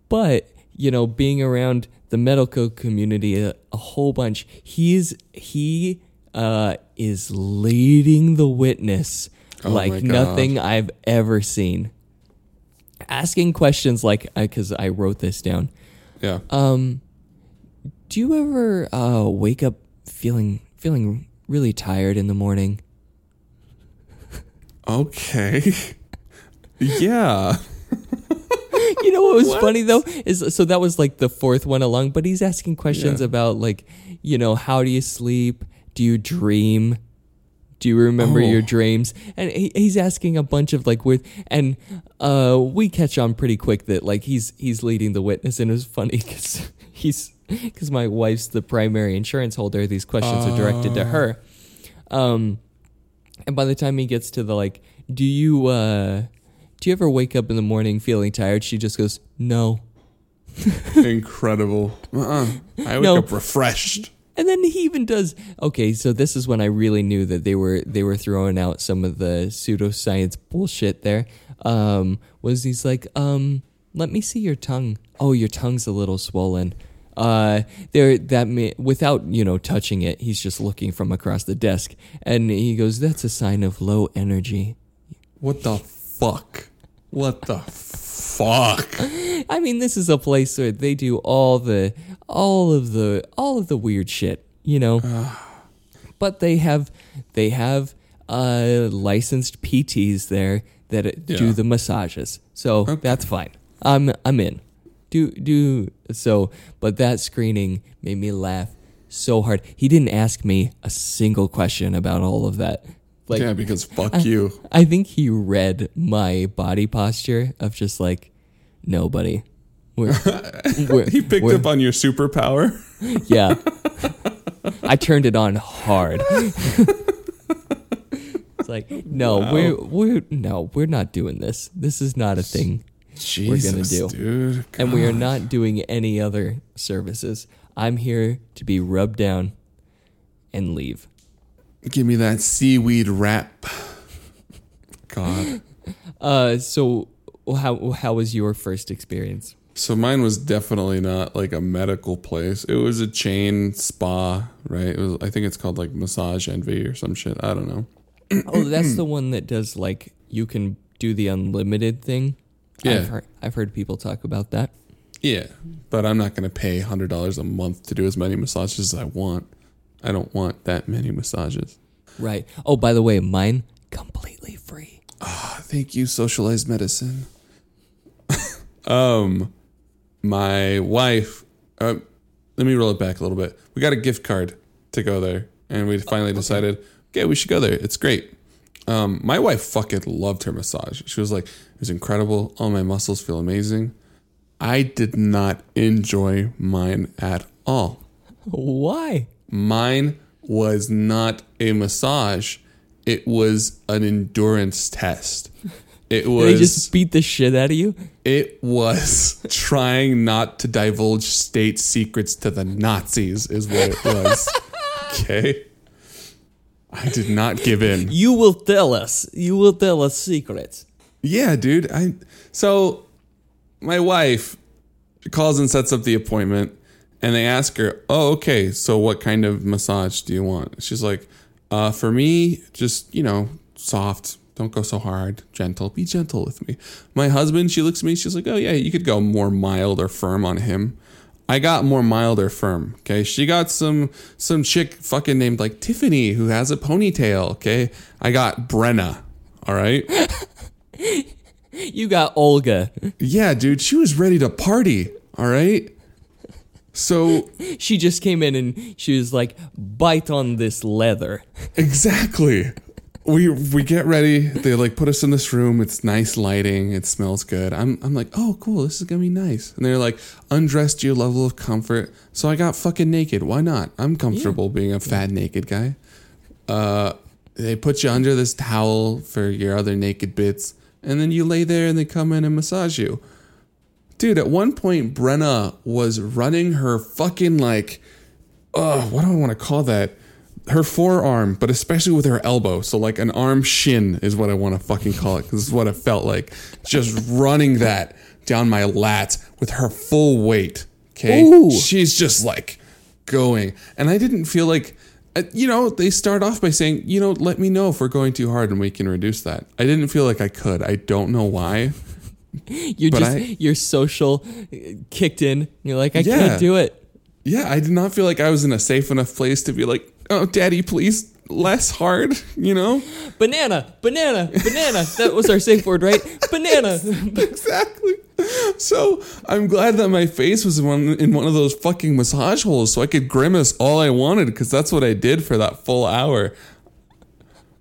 But you know, being around the medical community a, a whole bunch, he's he uh, is leading the witness Oh like nothing I've ever seen asking questions like because I wrote this down. yeah. Um, do you ever uh, wake up feeling feeling really tired in the morning? okay. yeah. You know what was What? funny though is so that was like the fourth one along, but he's asking questions Yeah. about like you know how do you sleep? Do you dream? Do you remember your Oh. dreams? And he, he's asking a bunch of like weird, and uh, we catch on pretty quick that like he's he's leading the witness, and it was funny because he's because my wife's the primary insurance holder. These questions are directed to her, um, and by the time he gets to the like, do you uh, do you ever wake up in the morning feeling tired? She just goes, no. Incredible. Uh-uh. I wake No. up refreshed. And then he even does okay. So this is when I really knew that they were they were throwing out some of the pseudoscience bullshit. There um, was he's like, um, let me see your tongue. Oh, your tongue's a little swollen. Uh, there that may, without you know touching it, he's just looking from across the desk, and he goes, "That's a sign of low energy." What the fuck? What the fuck? I mean, this is a place where they do all the all of the all of the weird shit, you know. but they have they have uh licensed PTs there that Yeah. do the massages. So Okay. that's fine. I'm I'm in. Do do so but that screening made me laugh so hard. He didn't ask me a single question about all of that. Like yeah, because fuck you. I think he read my body posture of just like, no, buddy. We're, we're, He picked we're- up on your superpower. Yeah. I turned it on hard. it's like, no, Wow. we're we're no, we're not doing this. This is not a thing. Jesus, we're gonna do. dude. And we are not doing any other services. I'm here to be rubbed down and leave. Give me that seaweed wrap. God. Uh so how how was your first experience? So mine was definitely not like a medical place. It was a chain spa, right? It was I think it's called like Massage Envy or some shit. I don't know. Oh, that's the one that does like you can do the unlimited thing. Yeah. I've heard, I've heard people talk about that. Yeah, but I'm not going to pay $100 a month to do as many massages as I want. I don't want that many massages. Right. Oh, by the way, mine completely free. Ah, thank you socialized medicine. um my wife uh, let me roll it back a little bit. We got a gift card to go there and we finally decided, okay, we should go there. It's great. Um, my wife fucking loved her massage. She was like, it was incredible. All my muscles feel amazing. I did not enjoy mine at all. Why? Mine was not a massage. It was an endurance test. It was They just beat the shit out of you? it was trying not to divulge state secrets to the Nazis is what it was. okay? I did not give in. You will tell us. You will tell us secrets. Yeah, dude. I so my wife calls and sets up the appointment and they ask her, "Oh, okay. So what kind of massage do you want?" She's like, "Uh for me, just, you know, soft. Don't go so hard. Gentle. Be gentle with me." My husband, she looks at me, she's like, "Oh, yeah, you could go more mild or firm on him." I got more mild or firm. Okay, she got some some chick fucking named like Tiffany who has a ponytail. Okay, I got Brenna. All right. You got Olga. Yeah, dude, she was ready to party. All right. So She just came in and she was like, bite on this leather. exactly, we we get ready. They like put us in this room. It's nice lighting. It smells good. I'm I'm like, oh cool, this is gonna be nice. And they're like, undress to your level of comfort. So I got fucking naked. Why not? I'm comfortable being a fat naked guy. Uh, they put you under this towel for your other naked bits, and then you lay there, and they come in and massage you. Dude, at one point, Brenna was running her fucking like, uh, what do I want to call that? Her forearm, but especially with her elbow. So like an arm shin is what I want to fucking call it. Because this is what it felt like. Just running that down my lats with her full weight. Okay, Ooh. she's just like going, and I didn't feel like. uh, You know, they start off by saying, you know, let me know if we're going too hard and we can reduce that. I didn't feel like I could. I don't know why. You're But just I- your social kicked in. You're like, I Yeah. can't do it. Yeah, I did not feel like I was in a safe enough place to be like, oh, daddy, please, less hard, you know? Banana, banana, banana. that was our safe word, right? Banana. exactly. So I'm glad that my face was in one, in one of those fucking massage holes so I could grimace all I wanted because that's what I did for that full hour.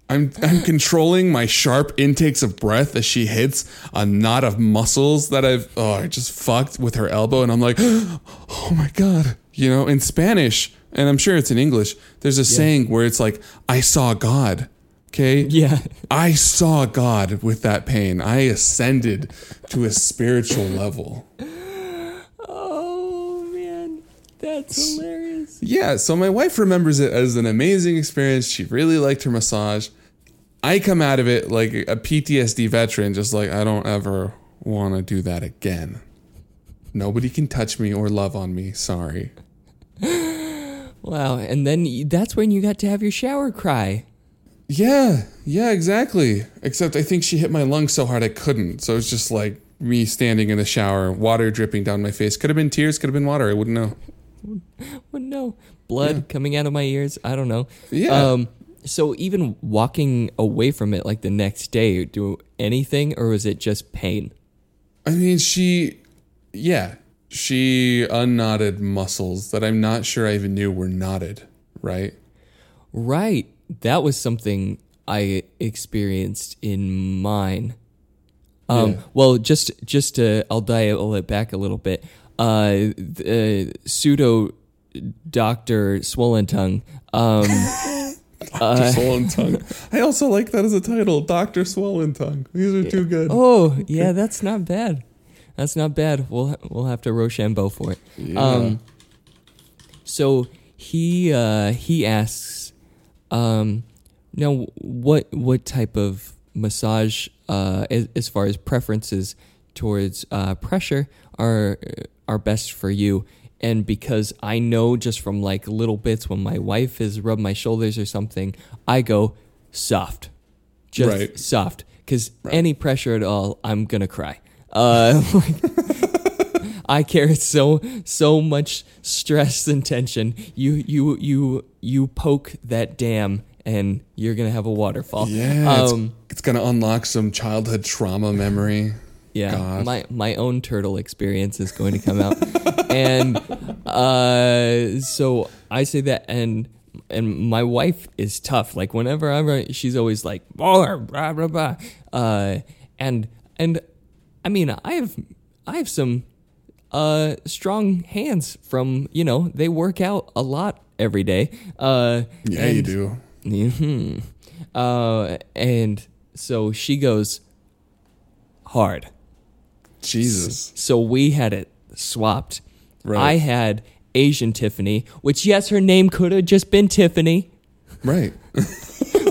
I'm, I'm controlling my sharp intakes of breath as she hits a knot of muscles that I've oh I just fucked with her elbow and I'm like oh my god you know in Spanish and I'm sure it's in English there's a saying where it's like I saw God okay Yeah. I saw God with that pain. I ascended to a spiritual level. Oh man, that's hilarious. Yeah, so my wife remembers it as an amazing experience. She really liked her massage. I come out of it like a PTSD veteran, just like, I don't ever want to do that again. Nobody can touch me or love on me. Sorry. Wow, and then that's when you got to have your shower cry. Yeah, yeah, exactly. Except I think she hit my lungs so hard I couldn't. So it's just like me standing in the shower, water dripping down my face. Could have been tears, could have been water. I wouldn't know. What no? Blood coming out of my ears. I don't know. Yeah. Um. So even walking away from it, like the next day, do anything, or was it just pain? I mean, she, yeah, she unknotted muscles that I'm not sure I even knew were knotted, right? Right. That was something I experienced in mine. Um, Yeah. Well, just just to, I'll dial it back a little bit. Uh, the, pseudo doctor swollen tongue. Um, Doctor Swollen Tongue. I also like that as a title, Doctor Swollen Tongue. These are too good. oh yeah, that's not bad. That's not bad. We'll we'll have to Rochambeau for it. Yeah. Um, so he uh, he asks, um, now what what type of massage, uh, as, as far as preferences towards uh, pressure, are are best for you? And because I know just from like little bits when my wife has rubbed my shoulders or something, I go soft, just Right. soft. Because any pressure at all, I'm gonna cry. Uh, I carry so so much stress and tension. You you you you poke that dam and you're gonna have a waterfall. yeah, it's, Um, it's gonna unlock some childhood trauma memory. Yeah. God. My my own turtle experience is going to come out, and uh, so I say that, and and my wife is tough. Like whenever I'm, she's always like blah blah blah blah, uh, and and I mean I have I have some uh strong hands from you know they work out a lot every day. Uh, Yeah, you and- do. hmm Uh, and so she goes hard. Jesus. So we had it swapped. Right. I had Asian Tiffany, which yes, her name could have just been Tiffany. Right.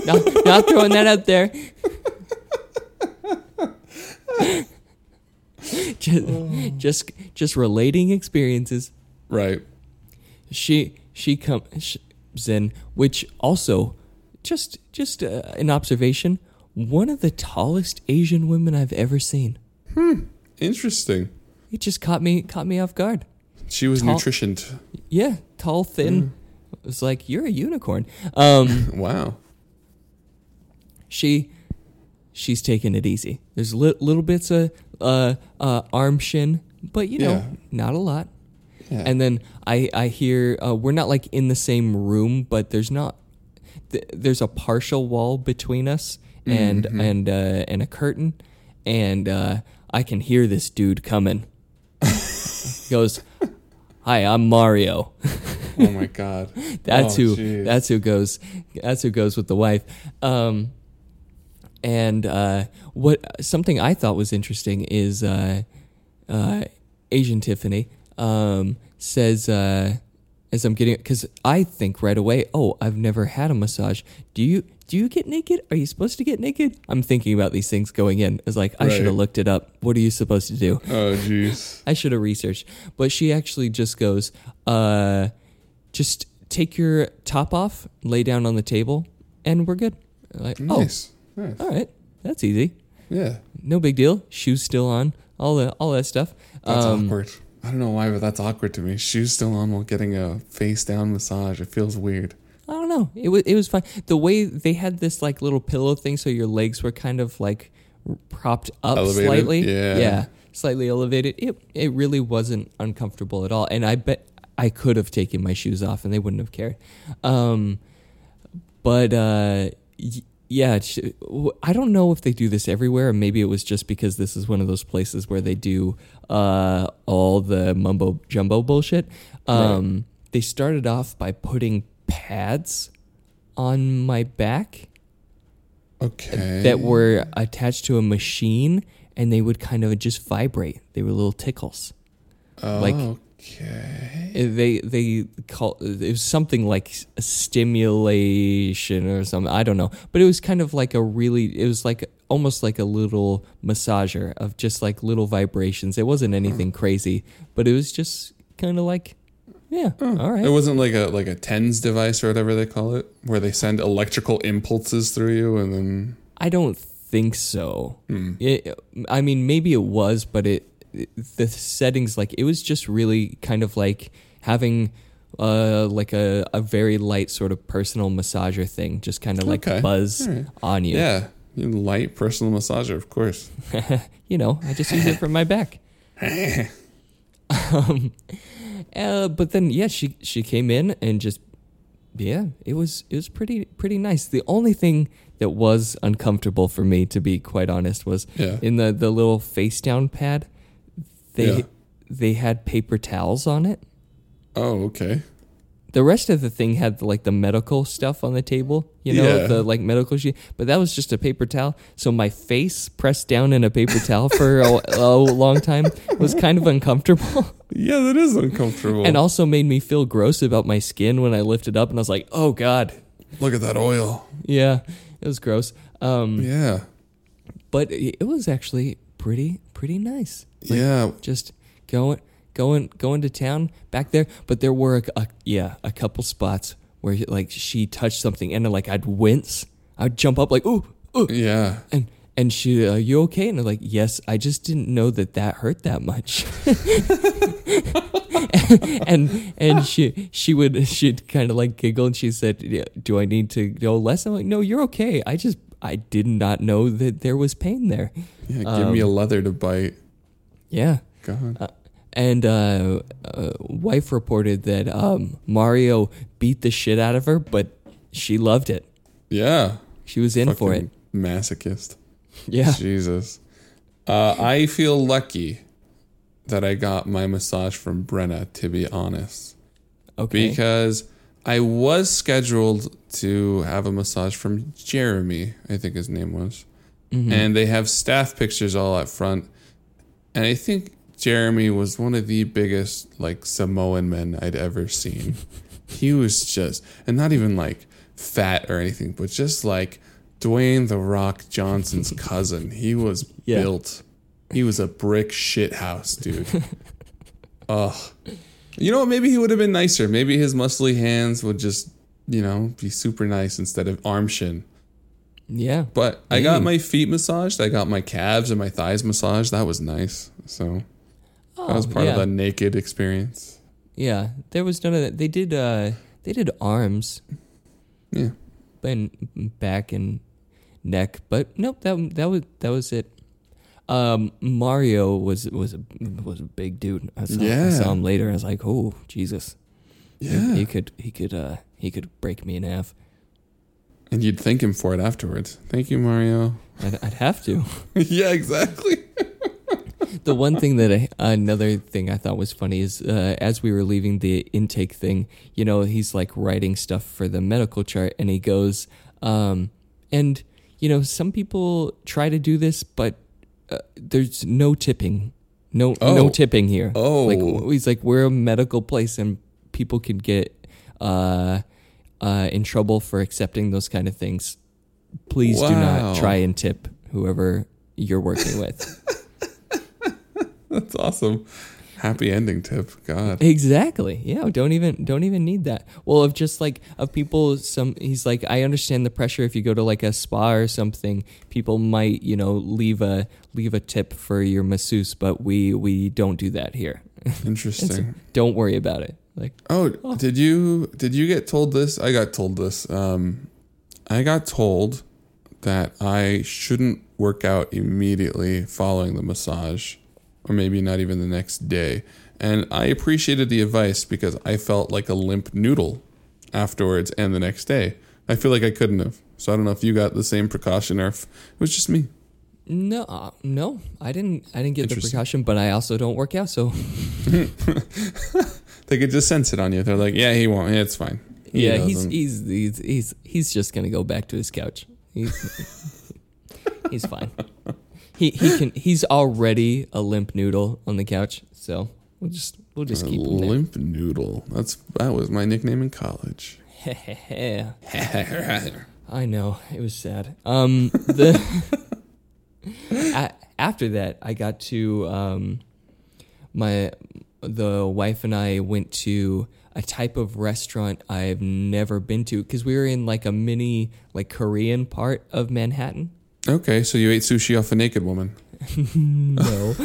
Not, not throwing that out there. just, just, just relating experiences. Right. She, she comes in, which also, just, just uh, an observation. One of the tallest Asian women I've ever seen. Interesting. It just caught me, caught me off guard. She was Tall- nutritioned. Yeah, tall, thin. It was like you're a unicorn. Um, Wow. she, she's taking it easy. There's li- little bits of uh, uh, arm shin, but you know, Yeah. not a lot. Yeah. And then I, I hear uh, we're not like in the same room, but there's not. Th- there's a partial wall between us and Mm-hmm. and uh, and a curtain, and uh, I can hear this dude coming. he goes, "Hi, I'm Mario." oh my god. That's Oh, who. jeez. That's who goes. That's who goes with the wife. Um, and uh, what something I thought was interesting is uh, uh, Asian Tiffany um, says uh, as I'm getting because I think right away. Oh, I've never had a massage. Do you? Do you get naked? Are you supposed to get naked? I'm thinking about these things going in. It's like I should have looked it up. What are you supposed to do? Oh jeez. I should have researched. But she actually just goes, uh, just take your top off, lay down on the table, and we're good. Like, Nice. Nice. oh, all right, that's easy. Yeah. No big deal. Shoes still on, all the all that stuff. That's Um, awkward. I don't know why, but that's awkward to me. Shoes still on while getting a face down massage. It feels weird. I don't know. It was it was fine. The way they had this like little pillow thing, so your legs were kind of like propped up Elevated? slightly. Yeah. yeah, slightly elevated. It it really wasn't uncomfortable at all, and I bet I could have taken my shoes off and they wouldn't have cared. Um, but uh, yeah, I don't know if they do this everywhere, maybe it was just because this is one of those places where they do uh, all the mumbo jumbo bullshit. Um, They started off by putting pads on my back Okay. that were attached to a machine, and they would kind of just vibrate. They were little tickles. like- okay. They they call it was something like a stimulation or something. I don't know, but it was kind of like a really. It was like almost like a little massager of just like little vibrations. It wasn't anything crazy, but it was just kind of like, yeah, all right. It wasn't like a like a tens device or whatever they call it, where they send electrical impulses through you and then I don't think so. Hmm. It, I mean, maybe it was, but it, it the settings like it was just really kind of like having uh like a, a very light sort of personal massager thing, just kind of like Okay. buzz right. on you. yeah, light personal massager, of course. you know, I just use it for my back. um, uh, but then yeah, she she came in and just yeah, it was it was pretty pretty nice. The only thing that was uncomfortable for me, to be quite honest, was Yeah. in the the little face down pad. They Yeah. they had paper towels on it. Oh, okay. The rest of the thing had like the medical stuff on the table, you know, Yeah. the like medical sheet. But that was just a paper towel. So my face pressed down in a paper towel for a, a long time was kind of uncomfortable, Yeah, that is uncomfortable. and also made me feel gross about my skin when I lifted up, and I was like, "Oh God, look at that oil. yeah, it was gross." Um, Yeah. but it it was actually pretty pretty nice. Like, yeah. just going going going to town back there. But there were a, a- yeah a couple spots where like she touched something and like i'd wince. I'd jump up like ooh ooh. Yeah. and and she are you okay? And i'm like yes i just didn't know that that hurt that much. And and she she would she'd kind of like giggle and she said do i need to go less? I'm like no you're okay. I just i did not know that there was pain there Yeah. Give me a Um, leather to bite. yeah God. uh, and uh, uh, wife reported that um, Mario beat the shit out of her, but she loved it. yeah. She was in for it. Masochist. Yeah. Jesus. Uh, I feel lucky that I got my massage from Brenna, to be honest. Okay. Because I was scheduled to have a massage from Jeremy, I think his name was. Mhm. And they have staff pictures all up front. And I think Jeremy was one of the biggest like Samoan men I'd ever seen. he was just and not even like fat or anything, but just like Dwayne the Rock Johnson's cousin. He was Yeah. built. He was a brick shit house, dude. Ugh. You know what? Maybe he would have been nicer. Maybe his muscly hands would just, you know, be super nice instead of arm shin. yeah. But I got my feet massaged. I got my calves and my thighs massaged. That was nice. So Oh, that was part yeah. of the naked experience. Yeah. There was none of that. They did. Uh, they did arms Yeah. and back and neck, but nope. That that was that was it. Um, Mario was was a was a big dude. I saw, I Yeah. saw him later. I was like, oh Jesus. He- Yeah. He, could he could uh he could break me in half. And you'd thank him for it afterwards. Thank you, Mario. I'd, I'd have to. yeah, exactly. the one thing that I, another thing I thought was funny is uh, as we were leaving the intake thing, you know, he's like writing stuff for the medical chart, and he goes, um, and you know, some people try to do this, but uh, there's no tipping, no no Oh. tipping here. Oh. like he's like we're a medical place, and people could get uh, uh, in trouble for accepting those kind of things. Please do not try and tip whoever you're working with. That's awesome. Happy ending tip. God. Exactly. Yeah. Don't even don't even need that. Well, of just like of people. Some he's like I understand the pressure. If you go to like a spa or something, people might you know leave a leave a tip for your masseuse, but we we don't do that here. Interesting. don't worry about it. Like Oh, did you did you get told this? I got told this. Um, I got told that I shouldn't work out immediately following the massage, or maybe not even the next day. And I appreciated the advice because I felt like a limp noodle afterwards and the next day. I feel like I couldn't have. So I don't know if you got the same precaution or if it was just me. no, uh, no, I didn't. I didn't get the precaution, but I also don't work out. So They could just sense it on you. They're like, yeah, he won't. Yeah, it's fine. He yeah, he's he's he's he's he's just gonna go back to his couch. He's he's fine. He he can. He's already a limp noodle on the couch, so we'll just we'll just A keep him there. limp noodle. That's that was my nickname in college. I know it was sad. Um, the a- after that, I got to um, my the wife and I went to a type of restaurant I've never been to because we were in like a mini like Korean part of Manhattan. Okay, so you ate sushi off a naked woman. No,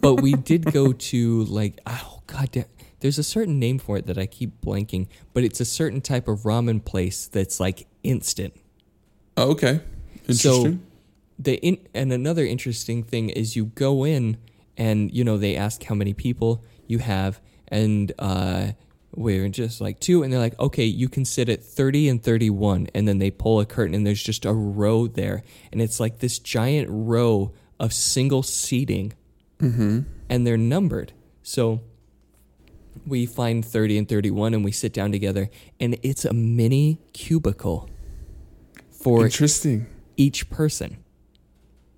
but we did go to like oh god damn. There's a certain name for it that I keep blanking, but it's a certain type of ramen place that's like instant. Oh, okay, interesting. the in, and another interesting thing is you go in and you know they ask how many people you have and uh, we're just like two and they're like okay you can sit at 30 and 31 and then they pull a curtain and there's just a row there and it's like this giant row of single seating mm-hmm. and they're numbered so we find 30 and 31 and we sit down together and it's a mini cubicle for Interesting. each person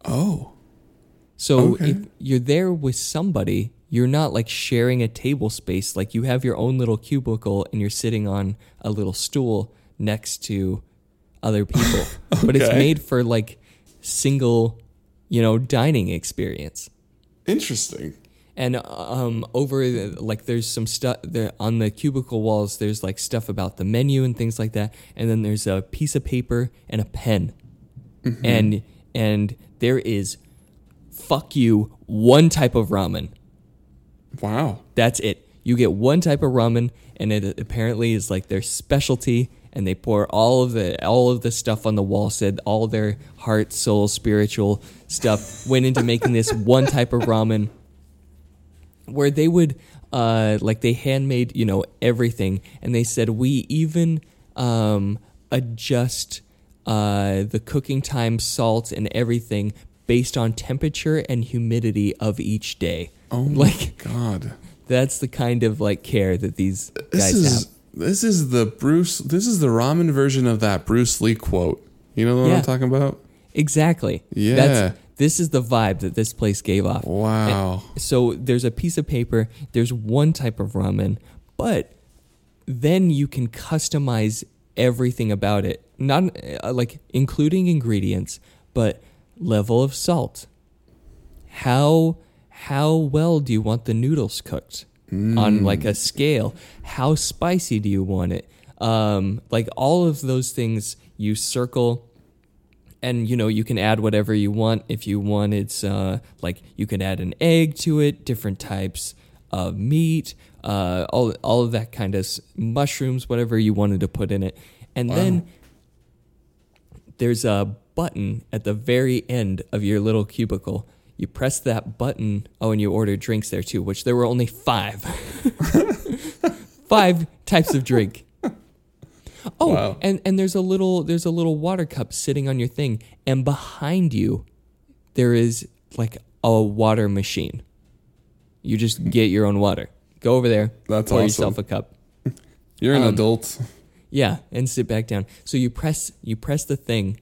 Oh. so Okay. if you're there with somebody, you're not like sharing a table space. Like you have your own little cubicle and you're sitting on a little stool next to other people. But it's made for like single, you know, dining experience. Interesting. And um, over the, like there's some stuff there on the cubicle walls. There's like stuff about the menu and things like that. And then there's a piece of paper and a pen. And and there is fuck you one type of ramen. Wow. That's it. You get one type of ramen, and it apparently is like their specialty. And they pour all of the all of the stuff on the wall. Said all their heart, soul, spiritual stuff went into making this one type of ramen. Where they would, uh, like they handmade, you know, everything, and they said we even um, adjust uh, the cooking time, salt, and everything based on temperature and humidity of each day. Oh my like god. that's the kind of like care that these This guys is have. this is the Bruce this is the ramen version of that Bruce Lee quote. You know what Yeah. I'm talking about? Exactly. Yeah. That's, this is the vibe that this place gave off. Wow. So there's a piece of paper, there's one type of ramen, but then you can customize everything about it. Not uh, like including ingredients, but level of salt. How how well do you want the noodles cooked on like a scale? How spicy do you want it? Um, like all of those things you circle and you know you can add whatever you want if you want it's uh, like you can add an egg to it different types of meat uh, all, all of that kind of mushrooms whatever you wanted to put in it and then there's a button at the very end of your little cubicle you press that button oh and you order drinks there too which there were only five five types of drink Oh, Wow. and and there's a little there's a little water cup sitting on your thing, and behind you, there is like a water machine. You just get your own water. Go over there. That's pour awesome. yourself a cup. You're an um, adult. Yeah, and sit back down. So you press you press the thing.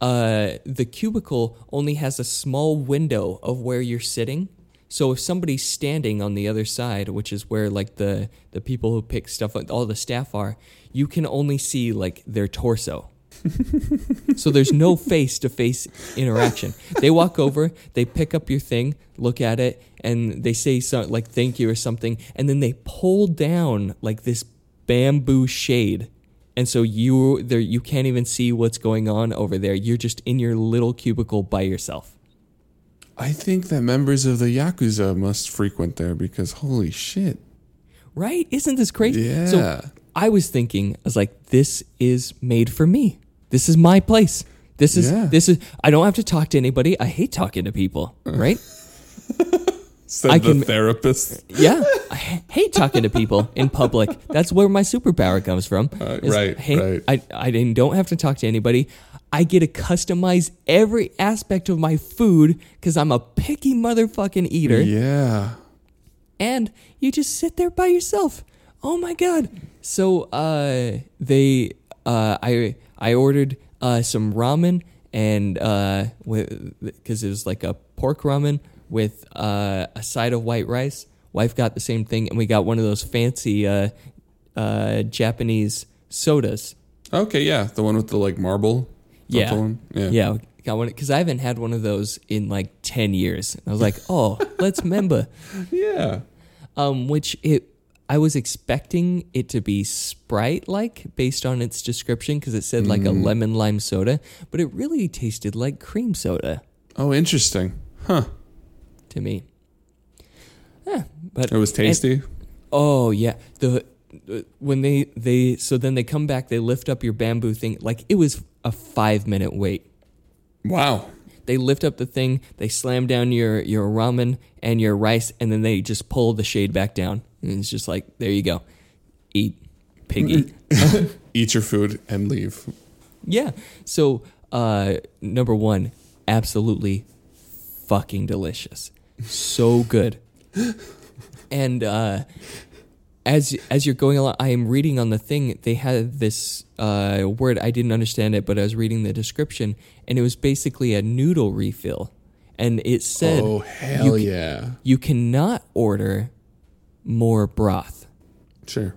Uh, the cubicle only has a small window of where you're sitting. So if somebody's standing on the other side, which is where like the the people who pick stuff up, all the staff are, you can only see like their torso. so there's no face to face interaction. They walk over, they pick up your thing, look at it, and they say something like thank you or something, and then they pull down like this bamboo shade. And so you there you can't even see what's going on over there. You're just in your little cubicle by yourself. I think that members of the Yakuza must frequent there because holy shit. Right? Isn't this crazy? Yeah. So I was thinking, I was like, this is made for me. This is my place. This is Yeah. this is I don't have to talk to anybody. I hate talking to people, right? Said I the can- therapist. yeah. I hate talking to people in public. That's where my superpower comes from. Uh, right, hey, right. I, I don't have to talk to anybody. I get to customize every aspect of my food because I'm a picky motherfucking eater. Yeah. and you just sit there by yourself. Oh my god! So uh, they uh, I I ordered uh, some ramen and uh, because it was like a pork ramen with uh, a side of white rice. Wife got the same thing, and we got one of those fancy uh, uh, Japanese sodas. Okay, yeah. The one with the like marble. Yeah. one? Yeah. Yeah, got one because I haven't had one of those in like ten years. I was like, oh, let's remember. Yeah. um, which it I was expecting it to be Sprite like based on its description because it said like a Mm. lemon lime soda, but it really tasted like cream soda Oh, interesting. Huh. To me. Yeah, but It was and- tasty. oh yeah, the when they they so then they come back, they lift up your bamboo thing like it was a five minute wait. wow. They lift up the thing, they slam down your your ramen and your rice, and then they just pull the shade back down, and it's just like there you go. eat, piggy. Eat your food and leave. yeah. So uh, number one, absolutely fucking delicious, so good. And uh, as as you're going along, I am reading on the thing. They had this uh, word I didn't understand it, but I was reading the description, and it was basically a noodle refill, and it said, Oh hell you, yeah! you cannot order more broth, Sure.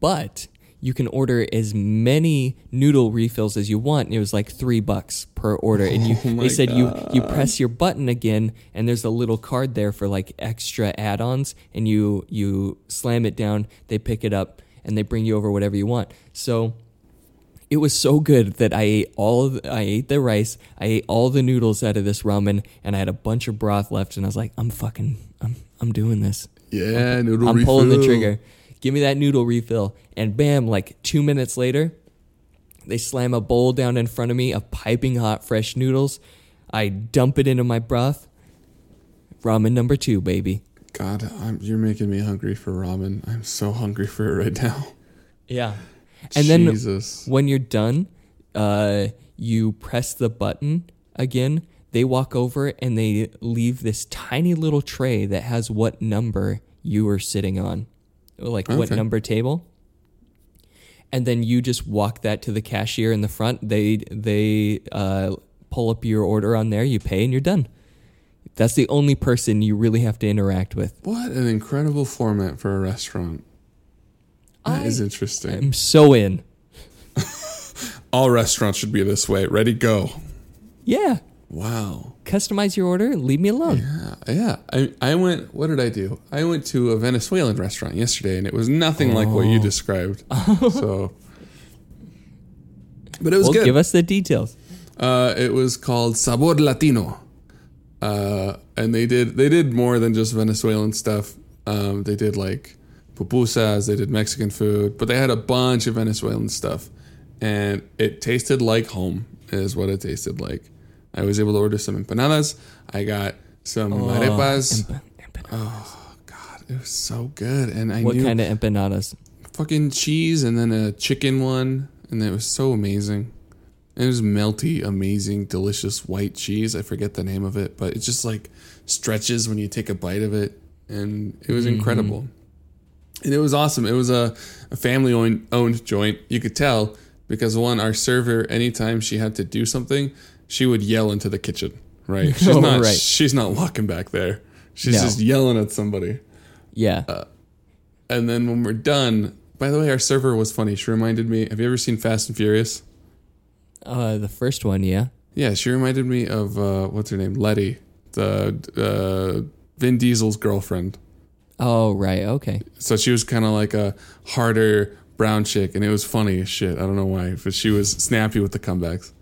but you can order as many noodle refills as you want. And it was like three bucks per order. And you, Oh they said you you press your button again, and there's a little card there for like extra add-ons, and you you slam it down. They pick it up, and they bring you over whatever you want. So. It was so good that I ate all of the, I ate the rice, I ate all the noodles out of this ramen, and I had a bunch of broth left. And I was like, I'm fucking, I'm, I'm doing this. Yeah, noodle I'm pulling the trigger. Give me that noodle refill. And bam, like two minutes later, they slam a bowl down in front of me of piping hot fresh noodles. I dump it into my broth. Ramen number two, baby. God, I'm, you're making me hungry for ramen. I'm so hungry for it right now. Yeah. And then when you're done, uh, you press the button again. They walk over and they leave this tiny little tray that has what number you were sitting on, like what number table. And then you just walk that to the cashier in the front. They they uh, pull up your order on there. You pay and you're done. That's the only person you really have to interact with. What an incredible format for a restaurant. That is I interesting. I'm so in. All restaurants should be this way. Ready, go. Yeah. Wow. Customize your order. Leave me alone. Yeah, yeah. I, I went. What did I do? I went to a Venezuelan restaurant yesterday, and it was nothing like what Oh. you described. so, but it was well, good. give us the details. Uh, it was called Sabor Latino, uh, and they did they did more than just Venezuelan stuff. Um, they did like pupusas, they did Mexican food, but they had a bunch of Venezuelan stuff, and it tasted like home. Is what it tasted like. I was able to order some empanadas. I got some oh, arepas. Empa- empanadas. Oh God, it was so good, and I what kind of empanadas? fucking cheese and then a chicken one, and it was so amazing. It was melty, amazing, delicious white cheese. I forget the name of it, but it just like stretches when you take a bite of it, and it was mm-hmm. incredible. And it was awesome. It was a, a family owned joint. You could tell because one, our server, anytime she had to do something, she would yell into the kitchen. Right? She's Oh, not. right. She's not walking back there. She's No. just yelling at somebody. Yeah. Uh, And then when we're done, by the way, our server was funny. She reminded me. Have you ever seen Fast and Furious? Uh, the first one, yeah. Yeah, she reminded me of uh, what's her name, Letty, the uh, Vin Diesel's girlfriend. Oh, right. Okay. So she was kind of like a harder brown chick, and it was funny as shit. I don't know why, but she was snappy with the comebacks.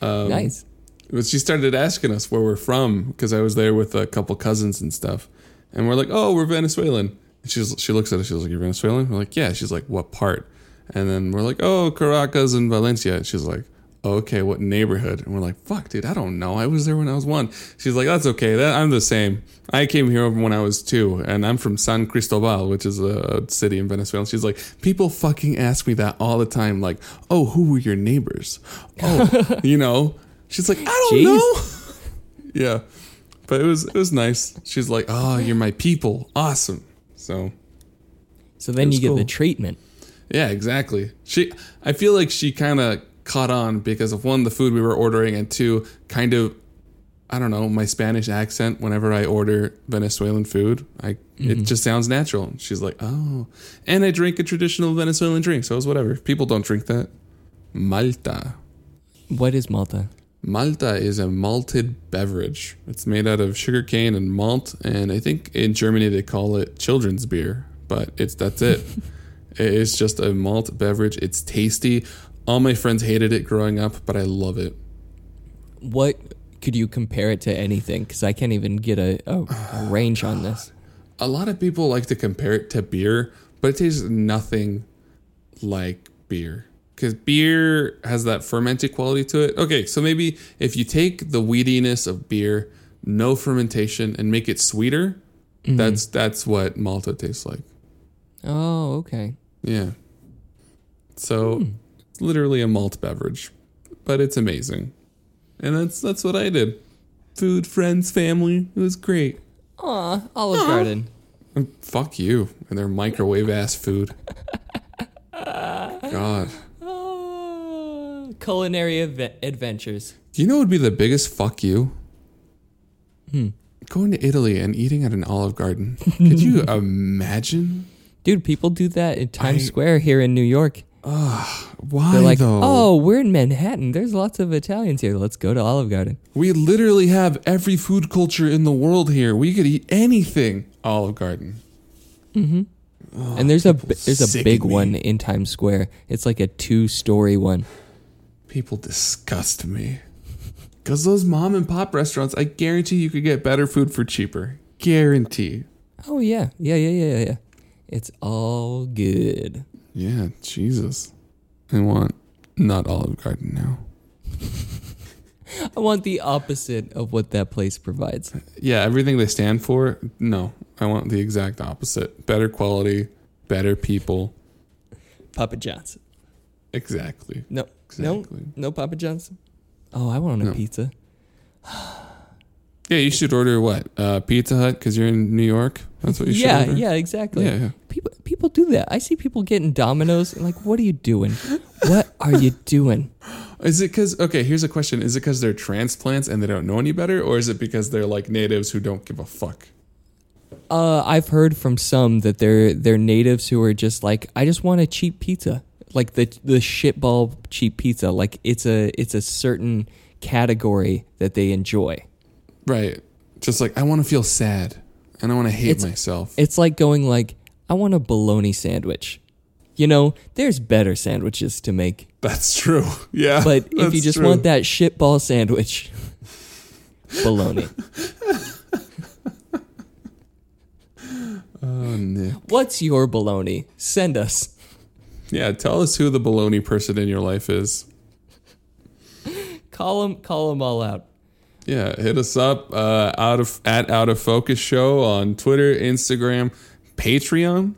Um, nice. But she started asking us where we're from because I was there with a couple cousins and stuff, and we're like, "Oh, we're Venezuelan." And she's she looks at us. She's like, "You're Venezuelan?" We're like, "Yeah." She's like, "What part?" And then we're like, "Oh, Caracas and Valencia." And she's like, "Okay, what neighborhood?" And we're like, "Fuck, dude, I don't know. I was there when I was one." She's like, "That's okay. That, I'm the same. I came here when I was two, and I'm from San Cristobal, which is a city in Venezuela." And she's like, "People fucking ask me that all the time. Like, oh, who were your neighbors? Oh, you know." She's like, "I don't Jeez. know." yeah, but it was it was nice. She's like, "Oh, you're my people. Awesome." So So then you get the treatment. yeah, exactly. She, I feel like she kind of caught on because of one, the food we were ordering, and two, kind of, I don't know, my Spanish accent. Whenever I order Venezuelan food, I it mm-hmm. just sounds natural. She's like, oh, and I drink a traditional Venezuelan drink, so it's whatever. People don't drink that. Malta. What is Malta? Malta is a malted beverage. It's made out of sugarcane and malt, and I think in Germany they call it children's beer, but it's that's it. it's just a malt beverage. It's tasty. All my friends hated it growing up, but I love it. What could you compare it to anything? Because I can't even get a, a, a oh, range on this. A lot of people like to compare it to beer, but it tastes nothing like beer. Because beer has that fermented quality to it. Okay, so maybe if you take the weediness of beer, no fermentation, and make it sweeter, mm-hmm. that's that's what Malta tastes like. Oh, okay. Yeah. So hmm. It's literally a malt beverage, but it's amazing. And that's that's what I did. Food, friends, family. It was great. Aw, Olive Garden. And fuck you and their microwave ass food. God. Ah, culinary adve- adventures. Do you know what would be the biggest fuck you? Going to Italy and eating at an Olive Garden. Could you imagine? Dude, people do that in Times I- Square here in New York. Why They're like, though? oh, we're in Manhattan. There's lots of Italians here. Let's go to Olive Garden. We literally have every food culture in the world here. We could eat anything. Olive Garden. Mm-hmm. And there's a there's a big one in Times Square. It's like a two story one. People disgust me. Because those mom and pop restaurants, I guarantee you could get better food for cheaper. Guarantee. Oh yeah, yeah, yeah, yeah, yeah. It's all good. Yeah, Jesus. I want not Olive Garden now. I want the opposite of what that place provides. Yeah, everything they stand for, no. I want the exact opposite. Better quality, better people. Papa John's. Exactly. No, Exactly. no, no Papa John's. Oh, I want a No. pizza. Yeah, you should order what? Uh, Pizza Hut because you're in New York? That's what you should Yeah, order? yeah, exactly. Yeah, yeah. People people do that. I see people getting Domino's. and like, what are you doing? what are you doing? Is it because, okay, here's a question. Is it because they're transplants and they don't know any better? Or is it because they're like natives who don't give a fuck? Uh, I've heard from some that they're they're natives who are just like, I just want a cheap pizza, like the the shitball cheap pizza. Like it's a it's a certain category that they enjoy. Right. Just like, I want to feel sad and I want to hate It's- myself. It's like going like, I want a bologna sandwich. You know, there's better sandwiches to make, That's true. Yeah. but if you just true. want that shitball sandwich, bologna. Oh, Nick. What's your bologna? Send us. Yeah, tell us who the baloney person in your life is. Call them, call them all out. Yeah, hit us up uh, out of at out of focus show on Twitter, Instagram, Patreon.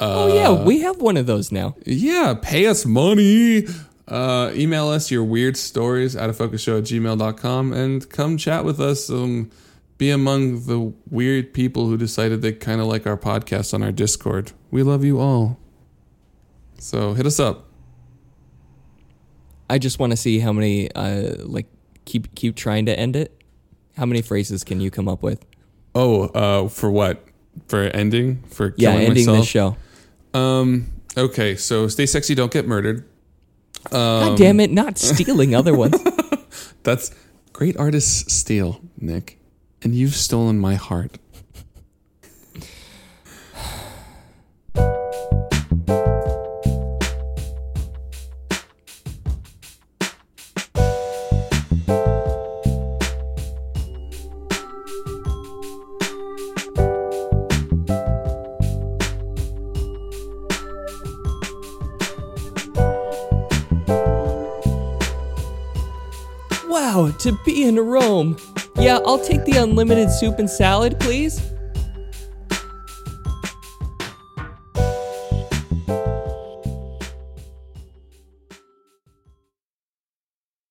oh yeah, we have one of those now. Yeah, pay us money. Uh, email us your weird stories out of focus show at gmail.com and come chat with us. Um, be among the weird people who decided they kind of like our podcast on our Discord. We love you all. So hit us up. I just want to see how many uh like keep keep trying to end it. How many phrases can you come up with? Oh, uh, for what? For ending? For Yeah, ending myself? the show. Um. Okay. So stay sexy. Don't get murdered. Um, God damn it, not stealing other ones. That's great artists steal, Nick, and you've stolen my heart. Wow, to be Rome. Yeah, I'll take the unlimited soup and salad, please.